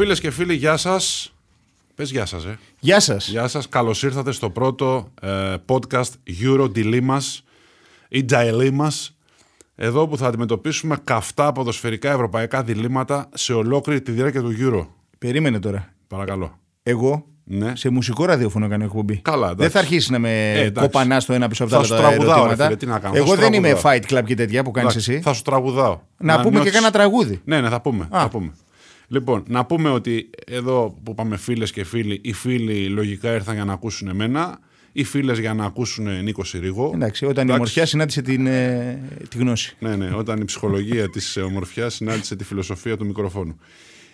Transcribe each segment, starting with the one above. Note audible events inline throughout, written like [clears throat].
Φίλες και φίλοι, γεια σας. Πες γεια σας, ε. Γεια σας. Γεια σας. Καλώς ήρθατε στο πρώτο ε, podcast Euro Dilemmas ή Dilemmas. Εδώ που θα αντιμετωπίσουμε καυτά ποδοσφαιρικά ευρωπαϊκά διλήμματα σε ολόκληρη τη διάρκεια του Euro. Περίμενε τώρα. Παρακαλώ. Εγώ Ναι. σε μουσικό ραδιόφωνο κάνω εκπομπή. Καλά, εντάξει. Δεν θα αρχίσει να με Ε, εντάξει. κοπανά το ένα πίσω από τα Θα άλλα σου τα τραγουδάω, ρε ερωτήματα. φίλε, τι να κάνω, θα Εγώ σου δεν είμαι τραγουδάω. fight club και τέτοια που κάνεις Εντάξει, εσύ. Θα σου τραγουδάω. Να, πούμε νιώθεις- και κάνα τραγούδι. Ναι, ναι, θα πούμε. Α. Θα πούμε. Λοιπόν, να πούμε ότι εδώ που πάμε φίλες και φίλοι, οι φίλοι λογικά ήρθαν για να ακούσουν εμένα, οι φίλες για να ακούσουν Νίκο Συρίγο. Εντάξει, όταν η Εντάξει. ομορφιά συνάντησε την, ε, τη γνώση. Ναι, ναι, όταν η ψυχολογία της ομορφιάς συνάντησε τη φιλοσοφία του μικροφόνου.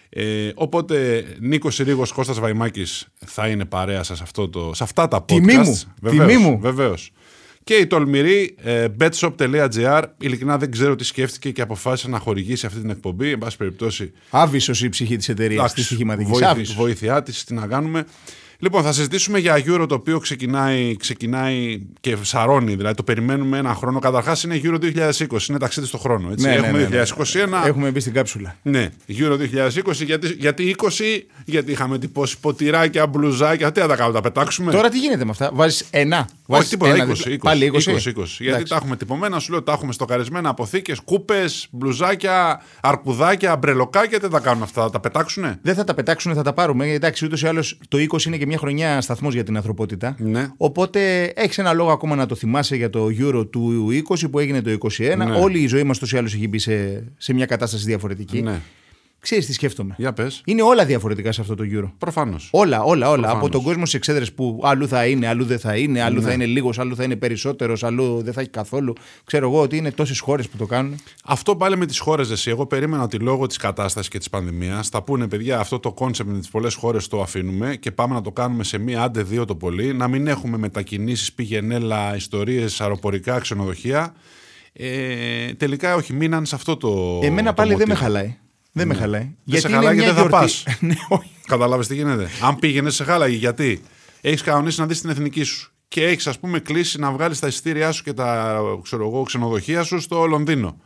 Ε, οπότε Νίκος Συρίγος Κώστας Βαϊμάκης θα είναι παρέα σας σε, αυτό το, σε αυτά τα podcast. Τιμή μου, Βεβαίως, τιμή μου. Βεβαίως. Και η τολμηρή ε, betshop.gr ειλικρινά δεν ξέρω τι σκέφτηκε και αποφάσισε να χορηγήσει αυτή την εκπομπή. Εν πάση περιπτώσει, Άβυσο η ψυχή της εταιρείας, Εντάξει, τη στοιχηματικής. βοήθη- βοήθειά της, τι να κάνουμε. Λοιπόν, θα συζητήσουμε για Euro το οποίο ξεκινάει, ξεκινάει και σαρώνει. Δηλαδή το περιμένουμε ένα χρόνο. Καταρχάς είναι Euro 2020, είναι ταξίδι στο χρόνο. Έτσι. Ναι, ναι, Έχουμε ναι, ναι. 2021. Έχουμε μπει στην κάψουλα. Ναι, Euro 2020. Γιατί, γιατί 20, γιατί είχαμε τυπώσει ποτηράκια, μπλουζάκια. Τι θα τα κάνουμε, τα πετάξουμε; Τώρα τι γίνεται με αυτά. Βάζεις ένα. Όχι βάζεις τίποτα, 20, ένα 20, δίπλα. Πάλι 20. 20, 20. Γιατί Εντάξει. τα έχουμε τυπωμένα, σου λέω τα έχουμε στοκαρισμένα αποθήκες, κούπες, μπλουζάκια, αρκουδάκια, μπρελοκάκια. Τι θα κάνουν αυτά, θα τα πετάξουνε; Δεν θα τα πετάξουν, θα τα πάρουμε. Εντάξει, ούτως ή άλλως το 20 είναι και μια χρονιά σταθμός για την ανθρωπότητα. Ναι. Οπότε έχεις ένα λόγο ακόμα να το θυμάσαι για το Euro του 20 που έγινε το 21. Ναι. Όλη η ζωή μας τόσο ή άλλω έχει μπει σε, σε μια κατάσταση διαφορετική. Ναι. Ξέρεις τι σκέφτομαι. Για πες. Είναι όλα διαφορετικά σε αυτό το Euro. Προφανώς. Όλα, όλα, όλα. Προφανώς. Από τον κόσμο στι εξέδρες που αλλού θα είναι, αλλού δεν θα είναι, αλλού Ναι. θα είναι λίγος, αλλού θα είναι περισσότερος, αλλού δεν θα έχει καθόλου. Ξέρω εγώ ότι είναι τόσες χώρες που το κάνουν. Αυτό πάλι με τις χώρες, εσύ. Εγώ περίμενα ότι λόγω της κατάστασης και της πανδημίας θα πούνε, παιδιά, αυτό το concept με τις πολλές χώρες το αφήνουμε και πάμε να το κάνουμε σε μία, άντε δύο το πολύ. Να μην έχουμε μετακινήσεις, πήγαινε έλα, ιστορίες, αεροπορικά, ξενοδοχεία. Ε, τελικά όχι, μείναν σε αυτό το. Εμένα το πάλι δεν με μοτίβο. χαλάει. Δεν με χαλάει. Δεν σε είναι χαλάει μια γιατί δεν θα γιορτή. πας. [laughs] ναι, όχι. Κατάλαβε τι γίνεται. Αν πήγαινες σε χάλαγε, γιατί; Έχεις κανονίσει να δεις την εθνική σου και έχεις, ας πούμε, κλείσει να βγάλεις τα εισιτήριά σου και τα ξέρω εγώ, ξενοδοχεία σου στο Λονδίνο.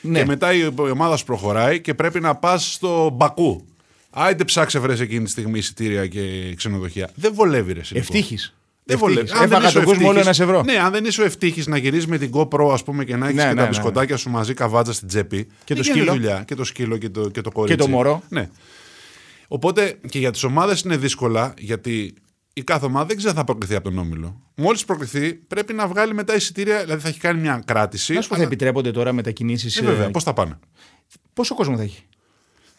Ναι. Και μετά η ομάδα σου προχωράει και πρέπει να πας στο Μπακού. Άιντε ψάξε βρες εκείνη τη στιγμή εισιτήρια και ξενοδοχεία. Δεν βολεύει ρε Σιλικό. Ευτύχη. Δεν βολεύεις. Αν δεν Έφαγα είσαι τον ο κόσμο όλο ένας ευτύχης- ευρώ. Ναι, αν δεν είσαι ο ευτύχης να γυρίζει με την GoPro, ας πούμε, και να έχεις Ναι, και ναι, τα ναι, μπισκοτάκια σου μαζί καβάτζα στην τσέπη. Και δεν το γίνεται σκύλο. Δουλειά. Και το σκύλο και το, και το κορίτσι. το μωρό. Ναι. Οπότε και για τις ομάδες είναι δύσκολα, γιατί η κάθε ομάδα δεν ξέρει αν θα προκριθεί από τον όμιλο. Μόλις προκριθεί, πρέπει να βγάλει μετά εισιτήρια, δηλαδή θα έχει κάνει μια κράτηση. Να σου πω, θα αλλά- επιτρέπονται τώρα μετακινήσεις. Ε, βέβαια, πώς θα πάνε; Πόσο κόσμο θα έχει;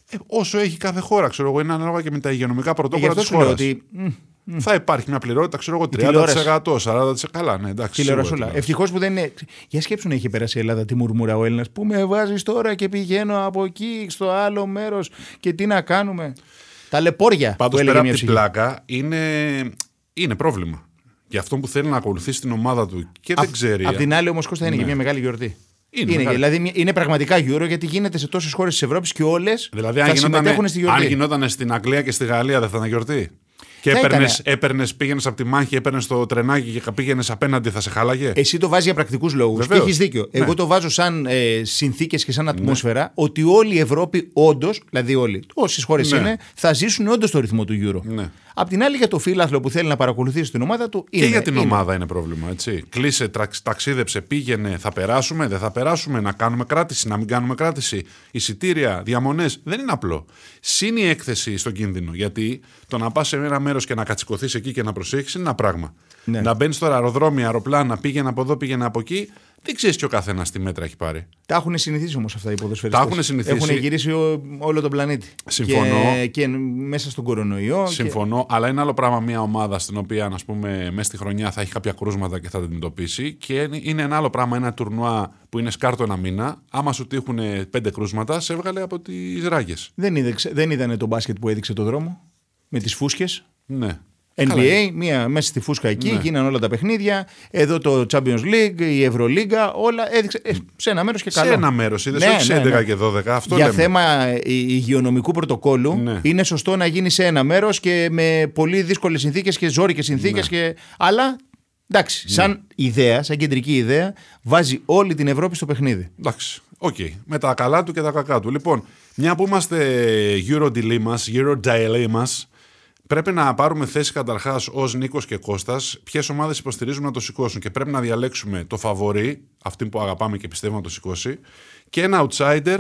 Ε, όσο έχει κάθε χώρα, ξέρω εγώ, είναι ανάλογα και με τα υγειονομικά Ε, Γι' πρωτόκολλα αυτό της σου λέω χώρας. ότι. μ, Θα υπάρχει μια πληρότητα, ξέρω εγώ, 30%, τηλεόραση. 40%. Καλά, ναι, εντάξει. Τηλεόραση σίγουρα, όλα. Ευτυχώς που δεν είναι. Για σκέψου να είχε περάσει η Ελλάδα τη μουρμούρα ο Έλληνας. Πού με βάζεις τώρα και πηγαίνω από εκεί στο άλλο μέρος και τι να κάνουμε; Τα λεπόρια Πάντως που έλεγε πέρα από μια την ψυχή. πλάκα είναι, είναι πρόβλημα. Για αυτόν που θέλει να ακολουθήσει την ομάδα του και δεν ξέρει. Απ' την άλλη όμως Κώστα είναι Ναι. και μια μεγάλη γιορτή. Είναι Είναι, μεγάλη. δηλαδή μια- είναι πραγματικά Euro γιατί γίνεται σε τόσες χώρες της Ευρώπης και όλες Δηλαδή, θα αν γινόταν, συμμετέχουν στη γιορτή. αν γινόταν στην Αγγλία και στη Γαλλία, δεν θα ήταν γιορτή; Και Θα έπαιρνε, ήτανε. έπαιρνες, πήγαινες από τη μάχη, έπαιρνες το τρενάκι και πήγαινες απέναντι, θα σε χάλαγε; Εσύ το βάζει για πρακτικούς λόγους. Και Βεβαίως. έχεις δίκιο. Ναι. Εγώ το βάζω σαν ε, συνθήκες και σαν ατμόσφαιρα ότι όλη η Ευρώπη όντως, δηλαδή όλοι, όσες χώρες Ναι. είναι, θα ζήσουν όντως το ρυθμό του Euro. Ναι. Απ' την άλλη, για το φίλαθλο που θέλει να παρακολουθήσει την ομάδα του. και είναι, για την είναι. ομάδα είναι πρόβλημα. Έτσι. Κλείσε, τραξ- ταξίδεψε, πήγαινε, θα περάσουμε, δεν θα περάσουμε, να κάνουμε κράτηση, να μην κάνουμε κράτηση. Εισιτήρια, διαμονές. Δεν είναι απλό. Συν η έκθεση στον κίνδυνο. Γιατί το να πας σε ένα μέρος και να κατσικωθείς εκεί και να προσέχεις είναι ένα πράγμα. Ναι. Να μπαίνεις στο αεροδρόμιο, αεροπλάνα, πήγαινε από εδώ, πήγαινε από εκεί. Δεν ξέρεις και ο καθένας τι μέτρα έχει πάρει. Τα έχουν συνηθίσει όμως αυτά οι ποδοσφαιριστές. Τα έχουν συνηθίσει. Έχουν γυρίσει ο- όλο τον πλανήτη. Συμφωνώ. Και, και μέσα στον κορονοϊό. και- Συμφωνώ, αλλά είναι άλλο πράγμα μια ομάδα στην οποία ας πούμε, μέσα στη χρονιά θα έχει κάποια κρούσματα και θα τα αντιμετωπίσει. Και είναι- είναι ένα άλλο πράγμα ένα τουρνουά που είναι σκάρτο ένα μήνα. Άμα σου τύχουν πέντε κρούσματα, σε έβγαλε από τις ράγες. Δεν, είδε, δεν είδανε το μπάσκετ που έδειξε το δρόμο με τις φούσκες; Ναι. NBA, Καλά. μία μέσα στη φούσκα εκεί, Ναι. γίνανε όλα τα παιχνίδια. Εδώ το Champions League, η Ευρωλίγκα, όλα έδειξε ε, σε ένα μέρος και Σε καλό. ένα μέρος, είδες Ναι, όχι σε ναι, 11 ναι. και 12. Αυτό Για λέμε. θέμα ε, υγειονομικού πρωτοκόλου, Ναι. είναι σωστό να γίνει σε ένα μέρος και με πολύ δύσκολες συνθήκες και ζώρικες συνθήκες. Ναι. Και... Αλλά εντάξει, σαν ιδέα, σαν κεντρική ιδέα, βάζει όλη την Ευρώπη στο παιχνίδι. Εντάξει. Οκ. Με τα καλά του και τα κακά του. Λοιπόν, Μια που είμαστε Euro delay μας, Euro delay μας, πρέπει να πάρουμε θέση καταρχάς ως Νίκος και Κώστας ποιες ομάδες υποστηρίζουμε να το σηκώσουν και πρέπει να διαλέξουμε το φαβορί, αυτή που αγαπάμε και πιστεύουμε να το σηκώσει, και ένα outsider,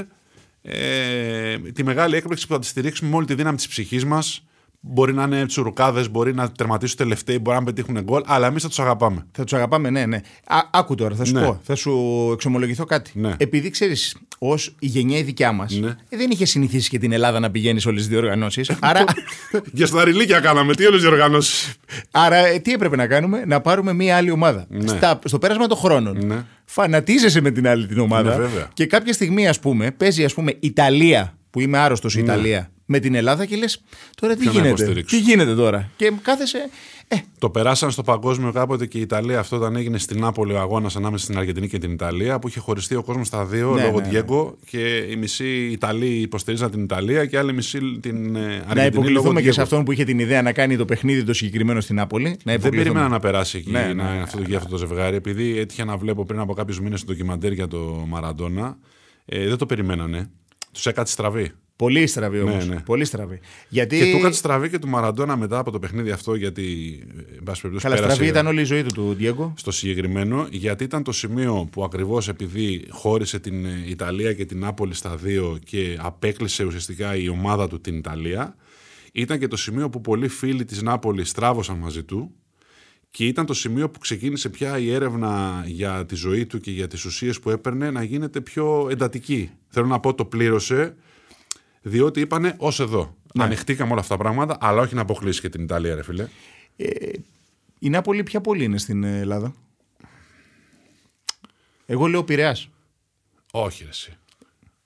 ε, τη μεγάλη έκπληξη που θα τη στηρίξουμε με όλη τη δύναμη της ψυχής μας, Μπορεί να είναι τσουρουκάδες, μπορεί να τερματίσουν τελευταίοι, μπορεί να πετύχουν γκολ, αλλά εμείς θα τους αγαπάμε. Θα τους αγαπάμε, ναι, ναι. Α, άκου τώρα, θα σου Ναι. πω, θα σου εξομολογηθώ κάτι. Ναι. Επειδή ξέρεις, ως η γενιά η δικιά μας, Ναι. δεν είχε συνηθίσει και την Ελλάδα να πηγαίνεις σε όλες τις διοργανώσεις. άρα, [laughs] Για στα ρηλίκια κάναμε, τι όλες διοργανώσεις; άρα, ε, τι έπρεπε να κάνουμε, να πάρουμε μία άλλη ομάδα. Ναι. Στα, στο πέρασμα των χρόνων, Ναι. φανατίζεσαι με την άλλη την ομάδα. Ναι, βέβαια. και κάποια στιγμή, ας πούμε, παίζει ας πούμε, Ιταλία, που είμαι άρρωστος Ιταλία, με την Ελλάδα και λες, τώρα τι Ναι. Ποιον να γίνεται. υποστηρίξω; Τι γίνεται τώρα. Και κάθεσαι. Ε, Το περάσαν στο παγκόσμιο κάποτε και η Ιταλία αυτό όταν έγινε στην Νάπολη ο αγώνας ανάμεσα στην Αργεντινή και την Ιταλία που είχε χωριστεί ο κόσμος στα δύο Ναι, λόγω ναι, ναι. Diego και οι μισοί Ιταλοί υποστηρίζαν την Ιταλία και οι άλλοι μισοί την ε, Αργεντινή. να λόγω υποκληθούμε και Diego. σε αυτόν που είχε την ιδέα να κάνει το παιχνίδι το συγκεκριμένο στην Νάπολη. Να Δεν υποκληθούμε. περίμενα να περάσει εκεί Ναι, να, ναι. αυτό, το, για αυτό το ζευγάρι, επειδή έτυχε να βλέπω πριν από κάποιους μήνες το ντοκιμαντέρ για το Μαραντόνα. Ε, δεν το περιμένανε. Τους έκατσε στραβή. Πολύ στραβή όμως. Ναι, ναι. Πολύ στραβή. Γιατί. Και του έκατσε στραβή και του Μαραντόνα μετά από το παιχνίδι αυτό, γιατί. ε, εν πάση περιπτώσει, Καλά, πέρασε στραβή ήταν όλη η ζωή του του Διέγκο. στο συγκεκριμένο, γιατί ήταν το σημείο που ακριβώς επειδή χώρισε την ε, Ιταλία και την Νάπολη στα δύο και απέκλεισε ουσιαστικά η ομάδα του την Ιταλία, ήταν και το σημείο που πολλοί φίλοι της Νάπολης στράβωσαν μαζί του και ήταν το σημείο που ξεκίνησε πια η έρευνα για τη ζωή του και για τις ουσίες που έπαιρνε να γίνεται πιο εντατική. Θέλω να πω το πλήρωσε, διότι είπανε ως εδώ. Ναι. Ανοιχτήκαμε όλα αυτά τα πράγματα, αλλά όχι να αποκλείσει και την Ιταλία, ρε φίλε. Η Νάπολη ποια πόλη είναι στην ε, Ελλάδα; Εγώ λέω Πειραιάς. Όχι, ρε, εσύ.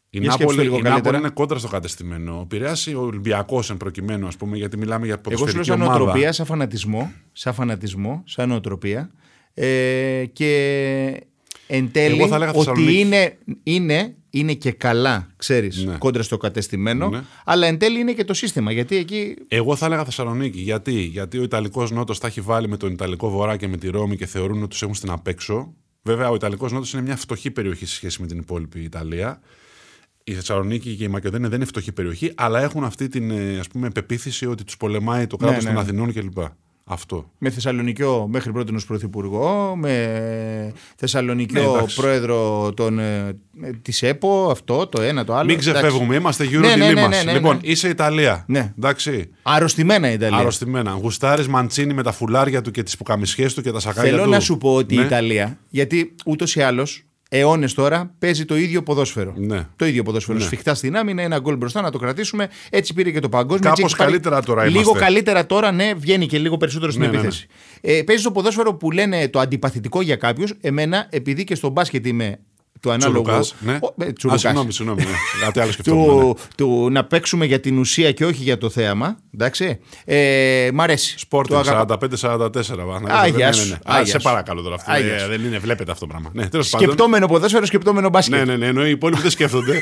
Η Για σκέψου Νάπολη, λίγο η Νάπολη καλύτερα. είναι κόντρα στο κατεστημένο. Ο Πειραιάς ο Ολυμπιακός εν προκειμένου, ας πούμε, γιατί μιλάμε για Εγώ σου λέω ποδοσφαιρική σαν ομάδα. νοοτροπία, σαν φανατισμό, σαν φανατισμό, σαν νοοτροπία. Ε, και εν τέλει Εγώ θα έλεγα ότι Θεσσαλονίκη. είναι, είναι, είναι και καλά, ξέρεις, Ναι. κόντρα στο κατεστημένο, Ναι. αλλά εν τέλει είναι και το σύστημα, γιατί εκεί Εγώ θα έλεγα Θεσσαλονίκη. Γιατί, γιατί ο Ιταλικός Νότος τα έχει βάλει με τον Ιταλικό Βορρά και με τη Ρώμη και θεωρούν ότι τους έχουν στην απέξω. Βέβαια, ο Ιταλικός Νότος είναι μια φτωχή περιοχή σε σχέση με την υπόλοιπη Ιταλία. Η Θεσσαλονίκη και η Μακεδονία δεν είναι φτωχή περιοχή, αλλά έχουν αυτή την ε, ας πούμε, πεποίθηση ότι τους πολεμάει το κράτος ναι, των ναι. Αθηνών κλπ. Αυτό. με Θεσσαλονικιό μέχρι πρώτη ως πρωθυπουργό, με Θεσσαλονικιό Ναι, εντάξει. πρόεδρο των, ε, της ΕΠΟ, αυτό, το ένα, το άλλο. Μην εντάξει. ξεφεύγουμε, είμαστε Euro Ναι, ναι, ναι, ναι, μας. ναι, ναι, Λοιπόν, ναι. είσαι Ιταλία. Ναι. Εντάξει. Αρρωστημένα η Ιταλία. Αρρωστημένα. Γουστάρεις μαντσίνη με τα φουλάρια του και τις πουκαμισιές του και τα σακάκια Θέλω του. να σου πω ότι Ναι. η Ιταλία, γιατί ούτως ή άλλως αιώνες τώρα παίζει το ίδιο ποδόσφαιρο. Ναι. Το ίδιο ποδόσφαιρο. Ναι. Σφιχτά στην άμυνα, ένα γκολ μπροστά να το κρατήσουμε. Έτσι πήρε και το παγκόσμιο. Κάπως έτσι έχει πάρει- καλύτερα τώρα Λίγο είμαστε. καλύτερα τώρα, ναι, βγαίνει και λίγο περισσότερο στην Ναι, ναι, ναι. επίθεση. Ε, παίζει το ποδόσφαιρο που λένε το αντιπαθητικό για κάποιους. Εμένα, επειδή και στο μπάσκετ είμαι του ανάλογου. Τσουρουκάς, ναι. Ο- ε, Α, τσουρουκάς. συγγνώμη, συγγνώμη. Ναι. [laughs] Κάτι άλλο σκεφτόμουν. ναι. του, του να παίξουμε για την ουσία και όχι για το θέαμα. Εντάξει. Ε, μ' αρέσει. Σπόρτινγκ Το αγαπάω. 45-44. βα. Α, Ναι, γεια ναι, σου. ναι. Α, Α, γεια σε σου. παρακαλώ τώρα αυτό. Α, Ε, γεια σου. Δεν είναι, βλέπετε αυτό το πράγμα. Ναι, τέλος πάντων. Σκεπτόμενο ποδόσφαιρο, σκεπτόμενο μπάσκετ. Ναι, ναι, ναι, ενώ οι υπόλοιποι δεν σκέφτονται. [laughs]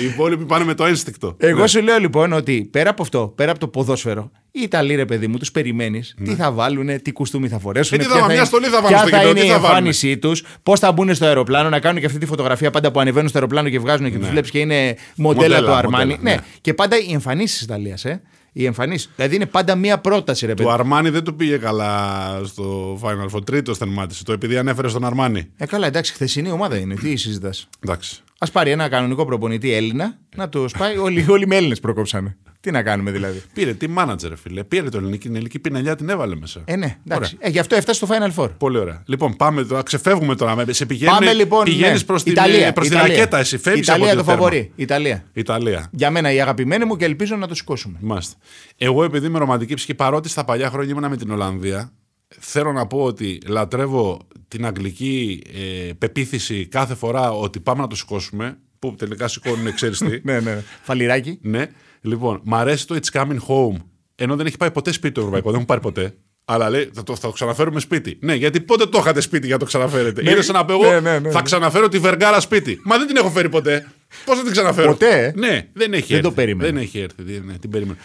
οι υπόλοιποι πάνε με το ένστικτο. Εγώ Ναι. σου λέω λοιπόν ότι πέρα από αυτό, πέρα από το ποδόσφαιρο, οι Ιταλοί ρε παιδί μου, τους περιμένεις τι θα βάλουν, τι κουστούμι θα φορέσουν. Ε, τι θα ποια βάλουν, μια στολή θα βάλουν ποια στο θα κοινό, είναι τι η θα βάλουν; εμφάνισή τους, πώς θα μπουν στο αεροπλάνο, να κάνουν και αυτή τη φωτογραφία πάντα που ανεβαίνουν στο αεροπλάνο και βγάζουν και τους βλέπεις και είναι μοντέλα, Μοντέλα, του Αρμάνι. μοντέλα, ναι. ναι. Και πάντα οι εμφανίσεις της Ιταλίας, ε. Οι εμφανίσεις. Δηλαδή είναι πάντα μία πρόταση, ρε παιδί. Του Αρμάνι δεν του πήγε καλά στο Final Four. Τρίτος θερμάτισε το επειδή ανέφερε στον Αρμάνι. Ε, καλά, εντάξει, χθεσινή ομάδα είναι. Τι συζητάς. Εντάξει. Α πάρει ένα κανονικό προπονητή Έλληνα να του πάει. Όλοι, όλοι με Έλληνες προκόψανε. Τι να κάνουμε δηλαδή. Πήρε τι μάνατζερ, φίλε. Πήρε το ελληνική, την ελληνική πινελιά, την έβαλε μέσα. Ε, ναι, εντάξει. Ε, γι' αυτό έφτασε στο Final Four. Πολύ ωραία. Λοιπόν, πάμε τώρα, ξεφεύγουμε τώρα. Σε πηγαίνει, Πάμε λοιπόν. πηγαίνεις ναι. προς την, Ιταλία, προς την Ιταλία. ρακέτα, εσύ φεύγεις Ιταλία από το το τέρμα. φαβορή. Ιταλία. Ιταλία. Για μένα η αγαπημένη μου και ελπίζω να το σηκώσουμε. Μάλιστα. Εγώ, επειδή είμαι ρομαντική ψυχή, παρότι στα παλιά χρόνια ήμουνα με την Ολλανδία, θέλω να πω ότι λατρεύω την αγγλική ε, πεποίθηση κάθε φορά ότι πάμε να το σηκώσουμε. Που τελικά σηκώνουν, ξέρεις τι. [laughs] ναι, ναι. Φαλιράκι. ναι. Λοιπόν, μ' αρέσει το It's Coming Home. Ενώ δεν έχει πάει ποτέ σπίτι το ευρωπαϊκό, δεν μου πάρει ποτέ. Αλλά λέει, θα το, θα το ξαναφέρουμε σπίτι. Ναι, γιατί πότε το είχατε σπίτι για να το ξαναφέρετε; Ναι, Είναι σαν να πω εγώ, ναι, ναι, ναι, θα ναι. ξαναφέρω τη Βεργάρα σπίτι. Μα δεν την έχω φέρει ποτέ. Πώς θα την ξαναφέρω; Ποτέ, ε; Ναι, δεν έχει Δεν έρθει. το περίμενα. Δεν έχει έρθει. δεν- Ναι, την περίμενα.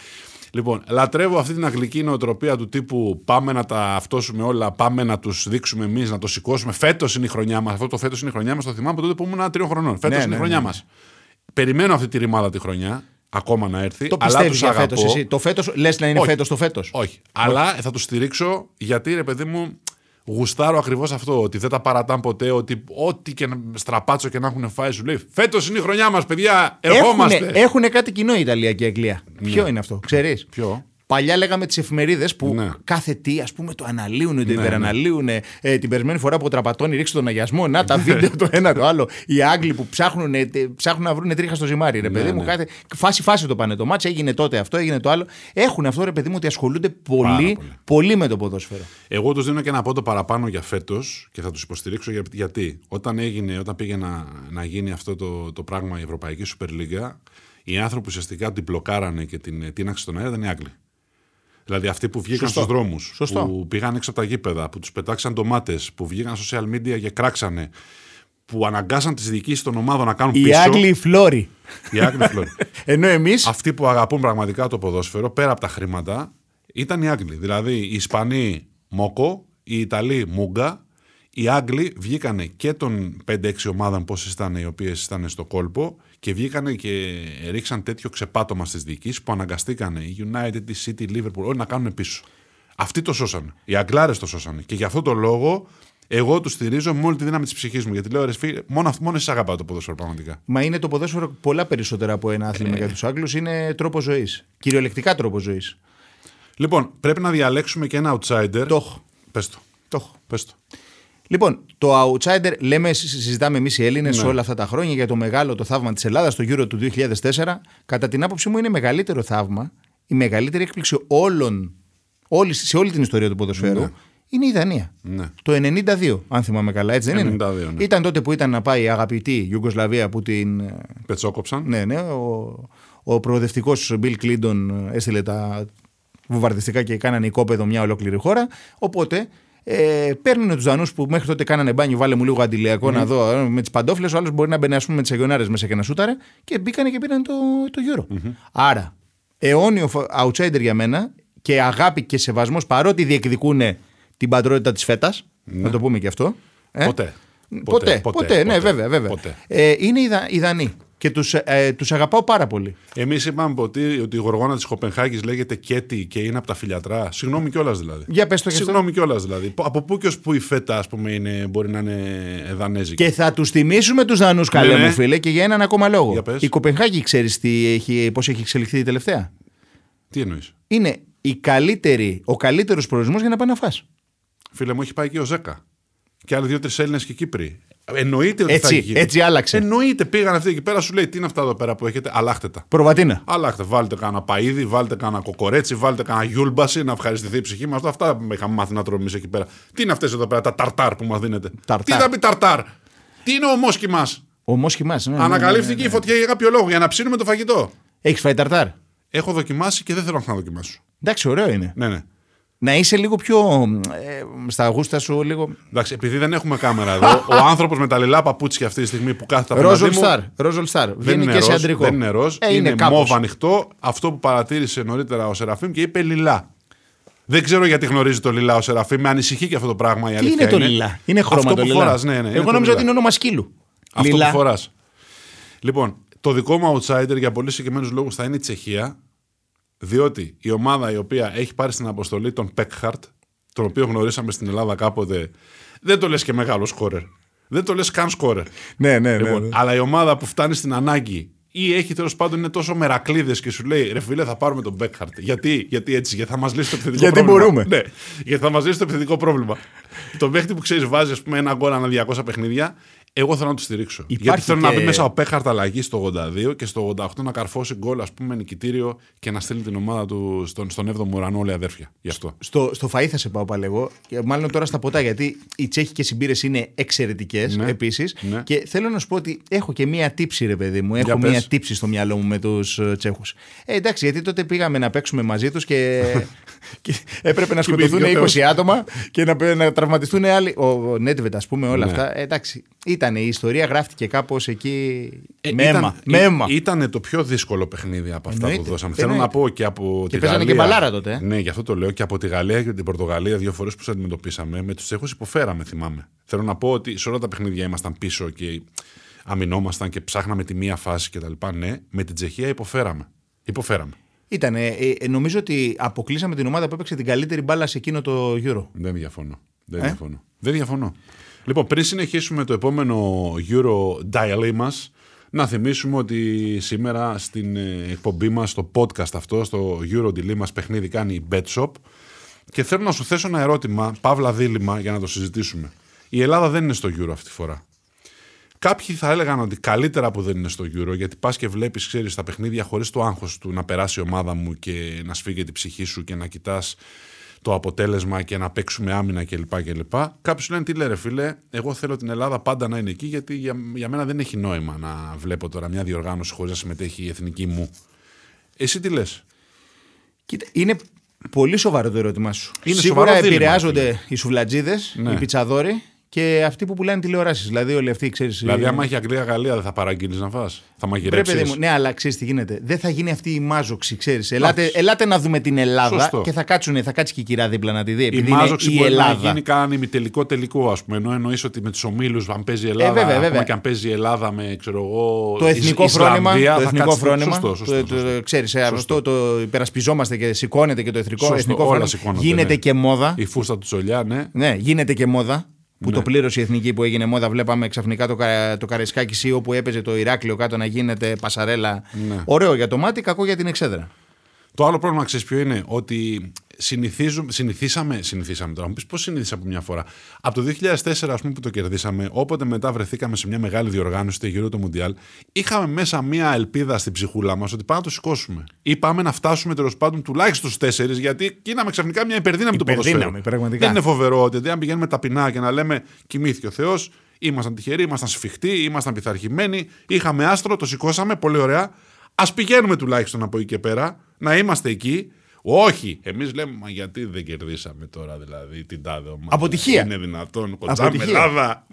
Λοιπόν, λατρεύω αυτή την αγγλική νοοτροπία του τύπου πάμε να τα αυτόσουμε όλα, πάμε να τους δείξουμε εμείς, να το σηκώσουμε. Φέτος είναι η χρονιά μας. Αυτό το φέτος είναι η χρονιά μας. Το θυμάμαι από τότε που ήμουν τριών χρονών. Φέτος Ναι, είναι ναι, η χρονιά ναι. μας. περιμένω αυτή τη ρημάδα τη χρονιά, ακόμα να έρθει. Το αλλά πιστεύεις τους για αγαπώ. φέτος. Εσύ; Το φέτος λες να είναι Όχι. φέτος το φέτος; Όχι. Αλλά θα τους στηρίξω γιατί ρε παιδί μου γουστάρω ακριβώς αυτό. Ότι δεν τα παρατάνε ποτέ. Ότι ό,τι και να- στραπάτσο και να έχουν φάει σου λέει Φέτος είναι η χρονιά μας, παιδιά. Ερχόμαστε. Έχουν κάτι κοινό η Ιταλία και η Αγγλία. Ποιο είναι αυτό, ξέρεις; Ποιο; Παλιά λέγαμε τις εφημερίδες που Ναι. κάθε τι ας πούμε το αναλύουν, το Ναι, υπεραναλύουν. Ε, την περσμένη φορά που ο Τραπατώνη ρίξει τον αγιασμό, να τα βίντεο το ένα το άλλο. Οι Άγγλοι που ψάχνουν, ε, τε- ψάχνουν να βρουν τρίχα στο ζυμάρι. Ρε παιδί μου, ναι. κάθε, φάση φάση το πάνε το μάτς, έγινε τότε αυτό, έγινε το άλλο. Έχουν αυτό ρε παιδί μου ότι ασχολούνται πολύ, πολύ. πολύ με το ποδόσφαιρο. Εγώ τους δίνω και ένα πόντο παραπάνω για φέτος και θα τους υποστηρίξω για- γιατί όταν, έγινε, όταν πήγε να, να γίνει αυτό το, το πράγμα η Ευρωπαϊκή Σούπερ Λίγκα, οι άνθρωποι που ουσιαστικά την μπλοκάρανε και την τίναξε στον αέρα ήταν οι Άγγλοι. Δηλαδή αυτοί που βγήκαν Σωστό. στους δρόμους, Σωστό. που πήγαν έξω από τα γήπεδα, που τους πετάξαν ντομάτες, που βγήκαν social media και κράξανε, που αναγκάσαν τις διοικήσεις των ομάδων να κάνουν Οι πίσω. Άγγλοι φλόροι. Οι Άγγλοι φλόροι. [laughs] Ενώ εμεί. Αυτοί που αγαπούν πραγματικά το ποδόσφαιρο, πέρα από τα χρήματα, ήταν οι Άγγλοι. Δηλαδή οι Ισπανοί Μόκο, οι Ιταλοί Μούγκα, οι Άγγλοι βγήκανε και των 5-6 ομάδων πόσε ήταν οι οποίες ήταν στο κόλπο και βγήκανε και ρίξαν τέτοιο ξεπάτωμα στις διοικήσεις που αναγκαστήκανε η United, η City, η Liverpool, όλοι να κάνουν πίσω. Αυτοί το σώσανε. Οι Αγγλάρες το σώσανε. Και γι' αυτό το λόγο εγώ τους στηρίζω με όλη τη δύναμη της ψυχής μου. Γιατί λέω ρε φίλε, μόνο, μόνο εσείς αγαπάτε το ποδόσφαιρο πραγματικά. Μα είναι το ποδόσφαιρο πολλά περισσότερα από ένα άθλημα για τους Άγγλους. Είναι τρόπο ζωής. Κυριολεκτικά τρόπο ζωής. Λοιπόν, πρέπει να διαλέξουμε και ένα outsider. Το έχω. Πες το. Το έχω. Πες το. Λοιπόν, το outsider, λέμε, συ- συζητάμε εμείς οι Έλληνες Ναι. όλα αυτά τα χρόνια για το μεγάλο το θαύμα της Ελλάδας, το Euro του 2004. Κατά την άποψή μου, είναι μεγαλύτερο θαύμα, η μεγαλύτερη έκπληξη όλων, όλη, σε όλη την ιστορία του ποδοσφαίρου, Ναι. είναι η Δανία. Ναι. Το 92, αν θυμάμαι καλά, έτσι δεν 92, είναι. ναι. Ήταν τότε που ήταν να πάει η αγαπητή Ιουγκοσλαβία που την. ε, Πετσόκοψαν. Ναι, ναι, ο, ο προοδευτικός Bill Clinton έστειλε τα βομβαρδιστικά και κάνανε οικόπεδο μια ολόκληρη χώρα. Οπότε ε, παίρνουν τους Δανούς που μέχρι τότε κάνανε μπάνιο, βάλε μου λίγο αντιλιακό να δω ε, με τις παντόφλες. Ο άλλος μπορεί να μπαίνει ας πούμε, με τις αγιονάρες μέσα και να σούταρε και μπήκανε και πήραν το, το Euro. Άρα, αιώνιο φο- outsider για μένα και αγάπη και σεβασμός παρότι διεκδικούν την πατρότητα της φέτας. Να το πούμε και αυτό. Ε; Ποτέ. Ποτέ, ποτέ, ναι, βέβαια, βέβαια. Ποτέ. Ε, είναι οι, Δα- οι Δανείοι και τους, ε, τους αγαπάω πάρα πολύ. Εμείς είπαμε ότι, ότι η γοργόνα της Κοπενχάγης λέγεται Κέτι και είναι από τα φιλιατρά. Συγγνώμη κιόλας δηλαδή. Για πες το και αυτό. Συγγνώμη κιόλας δηλαδή. Από πού και ως πού η φέτα, ας πούμε, είναι, μπορεί να είναι δανέζικη; Και θα τους τιμήσουμε τους Δανούς, καλέ ναι. μου φίλε, και για έναν ακόμα λόγο. Για πες. Η Κοπενχάγη, ξέρεις έχει, πώς έχει εξελιχθεί η τελευταία; Τι εννοείς; Είναι η καλύτερη, ο καλύτερος προορισμός για να πάει να φας. Φίλε μου, έχει πάει και ο Ζέκα. Και άλλοι δύο-τρεις Έλληνες και Κύπροι. Εννοείται ότι θα Έτσι, έχει γίνει. έτσι άλλαξε. Εννοείται. Πήγαν αυτοί εκεί πέρα, σου λέει τι είναι αυτά εδώ πέρα που έχετε; Αλλάχτε τα. Προβατίνα. Αλλάχτε. Βάλτε κάνα παίδι, βάλτε κάνα κοκορέτσι, βάλτε κάνα γιούλμπαση να ευχαριστηθεί η ψυχή μας. Αυτά είχαμε μάθει να τρώμε εμείς εκεί πέρα. Τι είναι αυτές εδώ πέρα, τα ταρτάρ που μας δίνετε; Ταρτάρ. Τι θα πει ταρτάρ; Τι είναι ο μόσχη μας; Ο μόσχη μας. Ναι, Ανακαλύφθηκε η φωτιά για κάποιο λόγο, για να ψήνουμε το φαγητό. Έχεις φάει ταρτάρ; Έχω δοκιμάσει και δεν θέλω να ξαναδοκιμάσω. Εντάξει, ωραίο είναι. Ναι, ναι. Να είσαι λίγο πιο. Ε, στα γούστα σου, λίγο. Εντάξει, επειδή δεν έχουμε κάμερα εδώ, [laughs] ο άνθρωπος με τα λιλά παπούτσια αυτή τη στιγμή που κάθεται Ροζ απέναντί All μου, Star. Ροζ All Star. Δεν Βγαίνει είναι, και σε ροζ, αντρικό. δεν είναι ροζ, Ε, είναι, κάπως. μόβ ανοιχτό. Αυτό που παρατήρησε νωρίτερα ο Σεραφείμ και είπε λιλά. Δεν ξέρω γιατί γνωρίζει το λιλά ο Σεραφείμ, με ανησυχεί και αυτό το πράγμα. Η Τι αλήθεια είναι το λιλά; Είναι χρώμα αυτό το που λιλά. φοράς, ναι, ναι, είναι Εγώ το νόμιζα λιλά. ότι είναι όνομα σκύλου. Αυτό Λιλά. που φοράς. Λοιπόν, το δικό μου outsider για πολύ συγκεκριμένους λόγους θα είναι η Τσεχία. Διότι η ομάδα η οποία έχει πάρει στην αποστολή τον Πέκχαρτ, τον οποίο γνωρίσαμε στην Ελλάδα κάποτε, δεν το λες και μεγάλο σκόρερ. Δεν το λες καν σκόρερ. Ναι, ναι, ναι. Λοιπόν, ναι. Αλλά η ομάδα που φτάνει στην ανάγκη ή έχει τέλος πάντων είναι τόσο μερακλείδες και σου λέει ρε φίλε, θα πάρουμε τον Μπέκχαρτ. Γιατί, γιατί έτσι, γιατί θα μας λύσει το επιθετικό Γιατί πρόβλημα. μπορούμε. Ναι, γιατί θα μας λύσει το επιθετικό πρόβλημα. το παίχτη που ξέρεις βάζει ας πούμε, ένα γκολ ανά 200 παιχνίδια, εγώ θέλω να το στηρίξω. Υπάρχει γιατί θέλω να και- μπει μέσα ο Μπέκχαρτ αλλαγή στο 82 και στο 88 να καρφώσει γκολ, ας πούμε, νικητήριο και να στείλει την ομάδα του στον, στον 7ο ουρανό όλοι αδέρφια. Γι' αυτό. Στο, στο φαΐ θα σε πάω πάλι εγώ. Και Μάλλον τώρα στα ποτά, γιατί οι τσέχικε συμπύρε είναι εξαιρετικές Ναι. επίσης. Ναι. Και θέλω να σου πω ότι έχω και μία τύψη, ρε παιδί μου. Έχω Για πες. μία τύψη στο μυαλό μου με τους Τσέχους. Ε, εντάξει, γιατί τότε πήγαμε να παίξουμε μαζί τους και, [laughs] και έπρεπε να σκοτωθούν Κοιμήθηκε ο 20 άτομα και να, να τραυματιστούν άλλοι. Ο, ο Νέτβετ, ας πούμε, όλα Ναι. αυτά. Ε, εντάξει, ήταν η ιστορία, γράφτηκε κάπως εκεί. Ε, με αίμα. ήταν- με αίμα. ή- Ήταν το πιο δύσκολο παιχνίδι από αυτά Εννοείται. που δώσαμε. Εννοείται. Θέλω να πω και από Και τη παίζανε Γαλλία. και μπαλάρα τότε, ε. Ναι, γι' αυτό το λέω. Και από τη Γαλλία και την Πορτογαλία, δύο φορές που τους αντιμετωπίσαμε, με τους Τσέχους υποφέραμε, θυμάμαι. Θέλω να πω ότι σε όλα τα παιχνίδια ήμασταν πίσω και αμυνόμασταν και ψάχναμε τη μία φάση κτλ. Ναι, με την Τσεχία υποφέραμε. Υποφέραμε. Ήταν, ε, ε, νομίζω ότι αποκλείσαμε την ομάδα που έπαιξε την καλύτερη μπάλα σε εκείνο το Euro. Δεν διαφωνώ. Δεν, διαφωνώ. Δεν διαφωνώ. Λοιπόν, πριν συνεχίσουμε το επόμενο Euro Dial μας, να θυμίσουμε ότι σήμερα στην ε, εκπομπή μας, στο podcast αυτό, στο Euro Dilemma μας παιχνίδι κάνει η BetShop και θέλω να σου θέσω ένα ερώτημα, παύλα δίλημα, για να το συζητήσουμε. Η Ελλάδα δεν είναι στο Euro αυτή τη φορά. Κάποιοι θα έλεγαν ότι καλύτερα που δεν είναι στο Euro, γιατί πας και βλέπεις, ξέρεις, τα παιχνίδια χωρίς το άγχος του να περάσει η ομάδα μου και να σφίγγει την ψυχή σου και να κοιτάς το αποτέλεσμα και να παίξουμε άμυνα κλπ. κλπ. Κάποιοι σου λένε τι λέει, φίλε, εγώ θέλω την Ελλάδα πάντα να είναι εκεί, γιατί για, για μένα δεν έχει νόημα να βλέπω τώρα μια διοργάνωση χωρίς να συμμετέχει η εθνική μου. Εσύ τι λες; Κοίτα, είναι πολύ σοβαρό το ερώτημά σου. Είναι Σίγουρα επηρεάζονται οι σουβλατζίδες, ναι. οι πιτσαδόροι και αυτοί που πουλάνε τηλεοράσεις. Δηλαδή, όλοι αυτοί ξέρεις. Δηλαδή, άμα έχει Αγγλία-Γαλλία, δεν θα παραγγείλεις να φά. Θα μαγειρέψεις. Πρέπει, ναι, αλλά ξέρεις τι γίνεται. Δεν θα γίνει αυτή η μάζοξη, ξέρεις. Ελάτε, ελάτε να δούμε την Ελλάδα Σωστό. και θα, κάτσουν, θα κάτσει και η κυρία δίπλα να τη δει. Η μάζοξη μπορεί Ελλάδα. να γίνει κανένα ημιτελικό τελικό, ας πούμε. Ενώ εννοείς ότι με τους ομίλους, αν παίζει η Ελλάδα. Ε, βέβαια, βέβαια. και αν παίζει η Ελλάδα με ξέρω εγώ. Το εθνικό φρόνημα. Το εθνικό φρόνημα. Ξέρεις, αυτό το υπερασπιζόμαστε και σηκώνεται και το εθνικό φρόνημα. Γίνεται ναι. και μόδα. Η φούστα του Τσολιά, ναι. Ναι, γίνεται και μόδα που ναι. το πλήρωσε η εθνική που έγινε μόδα. Βλέπαμε ξαφνικά το, το Καραϊσκάκι ΣΥΟ που έπαιζε το Ηράκλειο κάτω να γίνεται πασαρέλα. Ναι. Ωραίο για το μάτι, κακό για την εξέδρα. Το άλλο πρόβλημα, ξέρεις ποιο είναι, ότι συνηθίσαμε, συνηθίσαμε τώρα, μου πεις πώς συνήθισα από μια φορά. Από το 2004, ας πούμε, που το κερδίσαμε, όποτε μετά βρεθήκαμε σε μια μεγάλη διοργάνωση, το γύρω του Μουντιάλ, είχαμε μέσα μια ελπίδα στην ψυχούλα μας ότι πάμε να το σηκώσουμε. Ή πάμε να φτάσουμε τέλος πάντων τουλάχιστον στους τέσσερις, γιατί γίναμε ξαφνικά μια υπερδύναμη του ποδοσφαίρου. Δεν είναι φοβερό ότι αν πηγαίνουμε ταπεινά και να λέμε κοιμήθηκε ο Θεός, ήμασταν τυχεροί, ήμασταν σφιχτοί, ήμασταν πειθαρχημένοι, είχαμε άστρο, το σηκώσαμε, πολύ ωραία. Α πηγαίνουμε τουλάχιστον από εκεί και πέρα, να είμαστε εκεί όχι, εμείς λέμε, μα γιατί δεν κερδίσαμε τώρα δηλαδή την τάδε ομάδα. Αποτυχία. Είναι δυνατόν. Κοντζάμε Ελλάδα,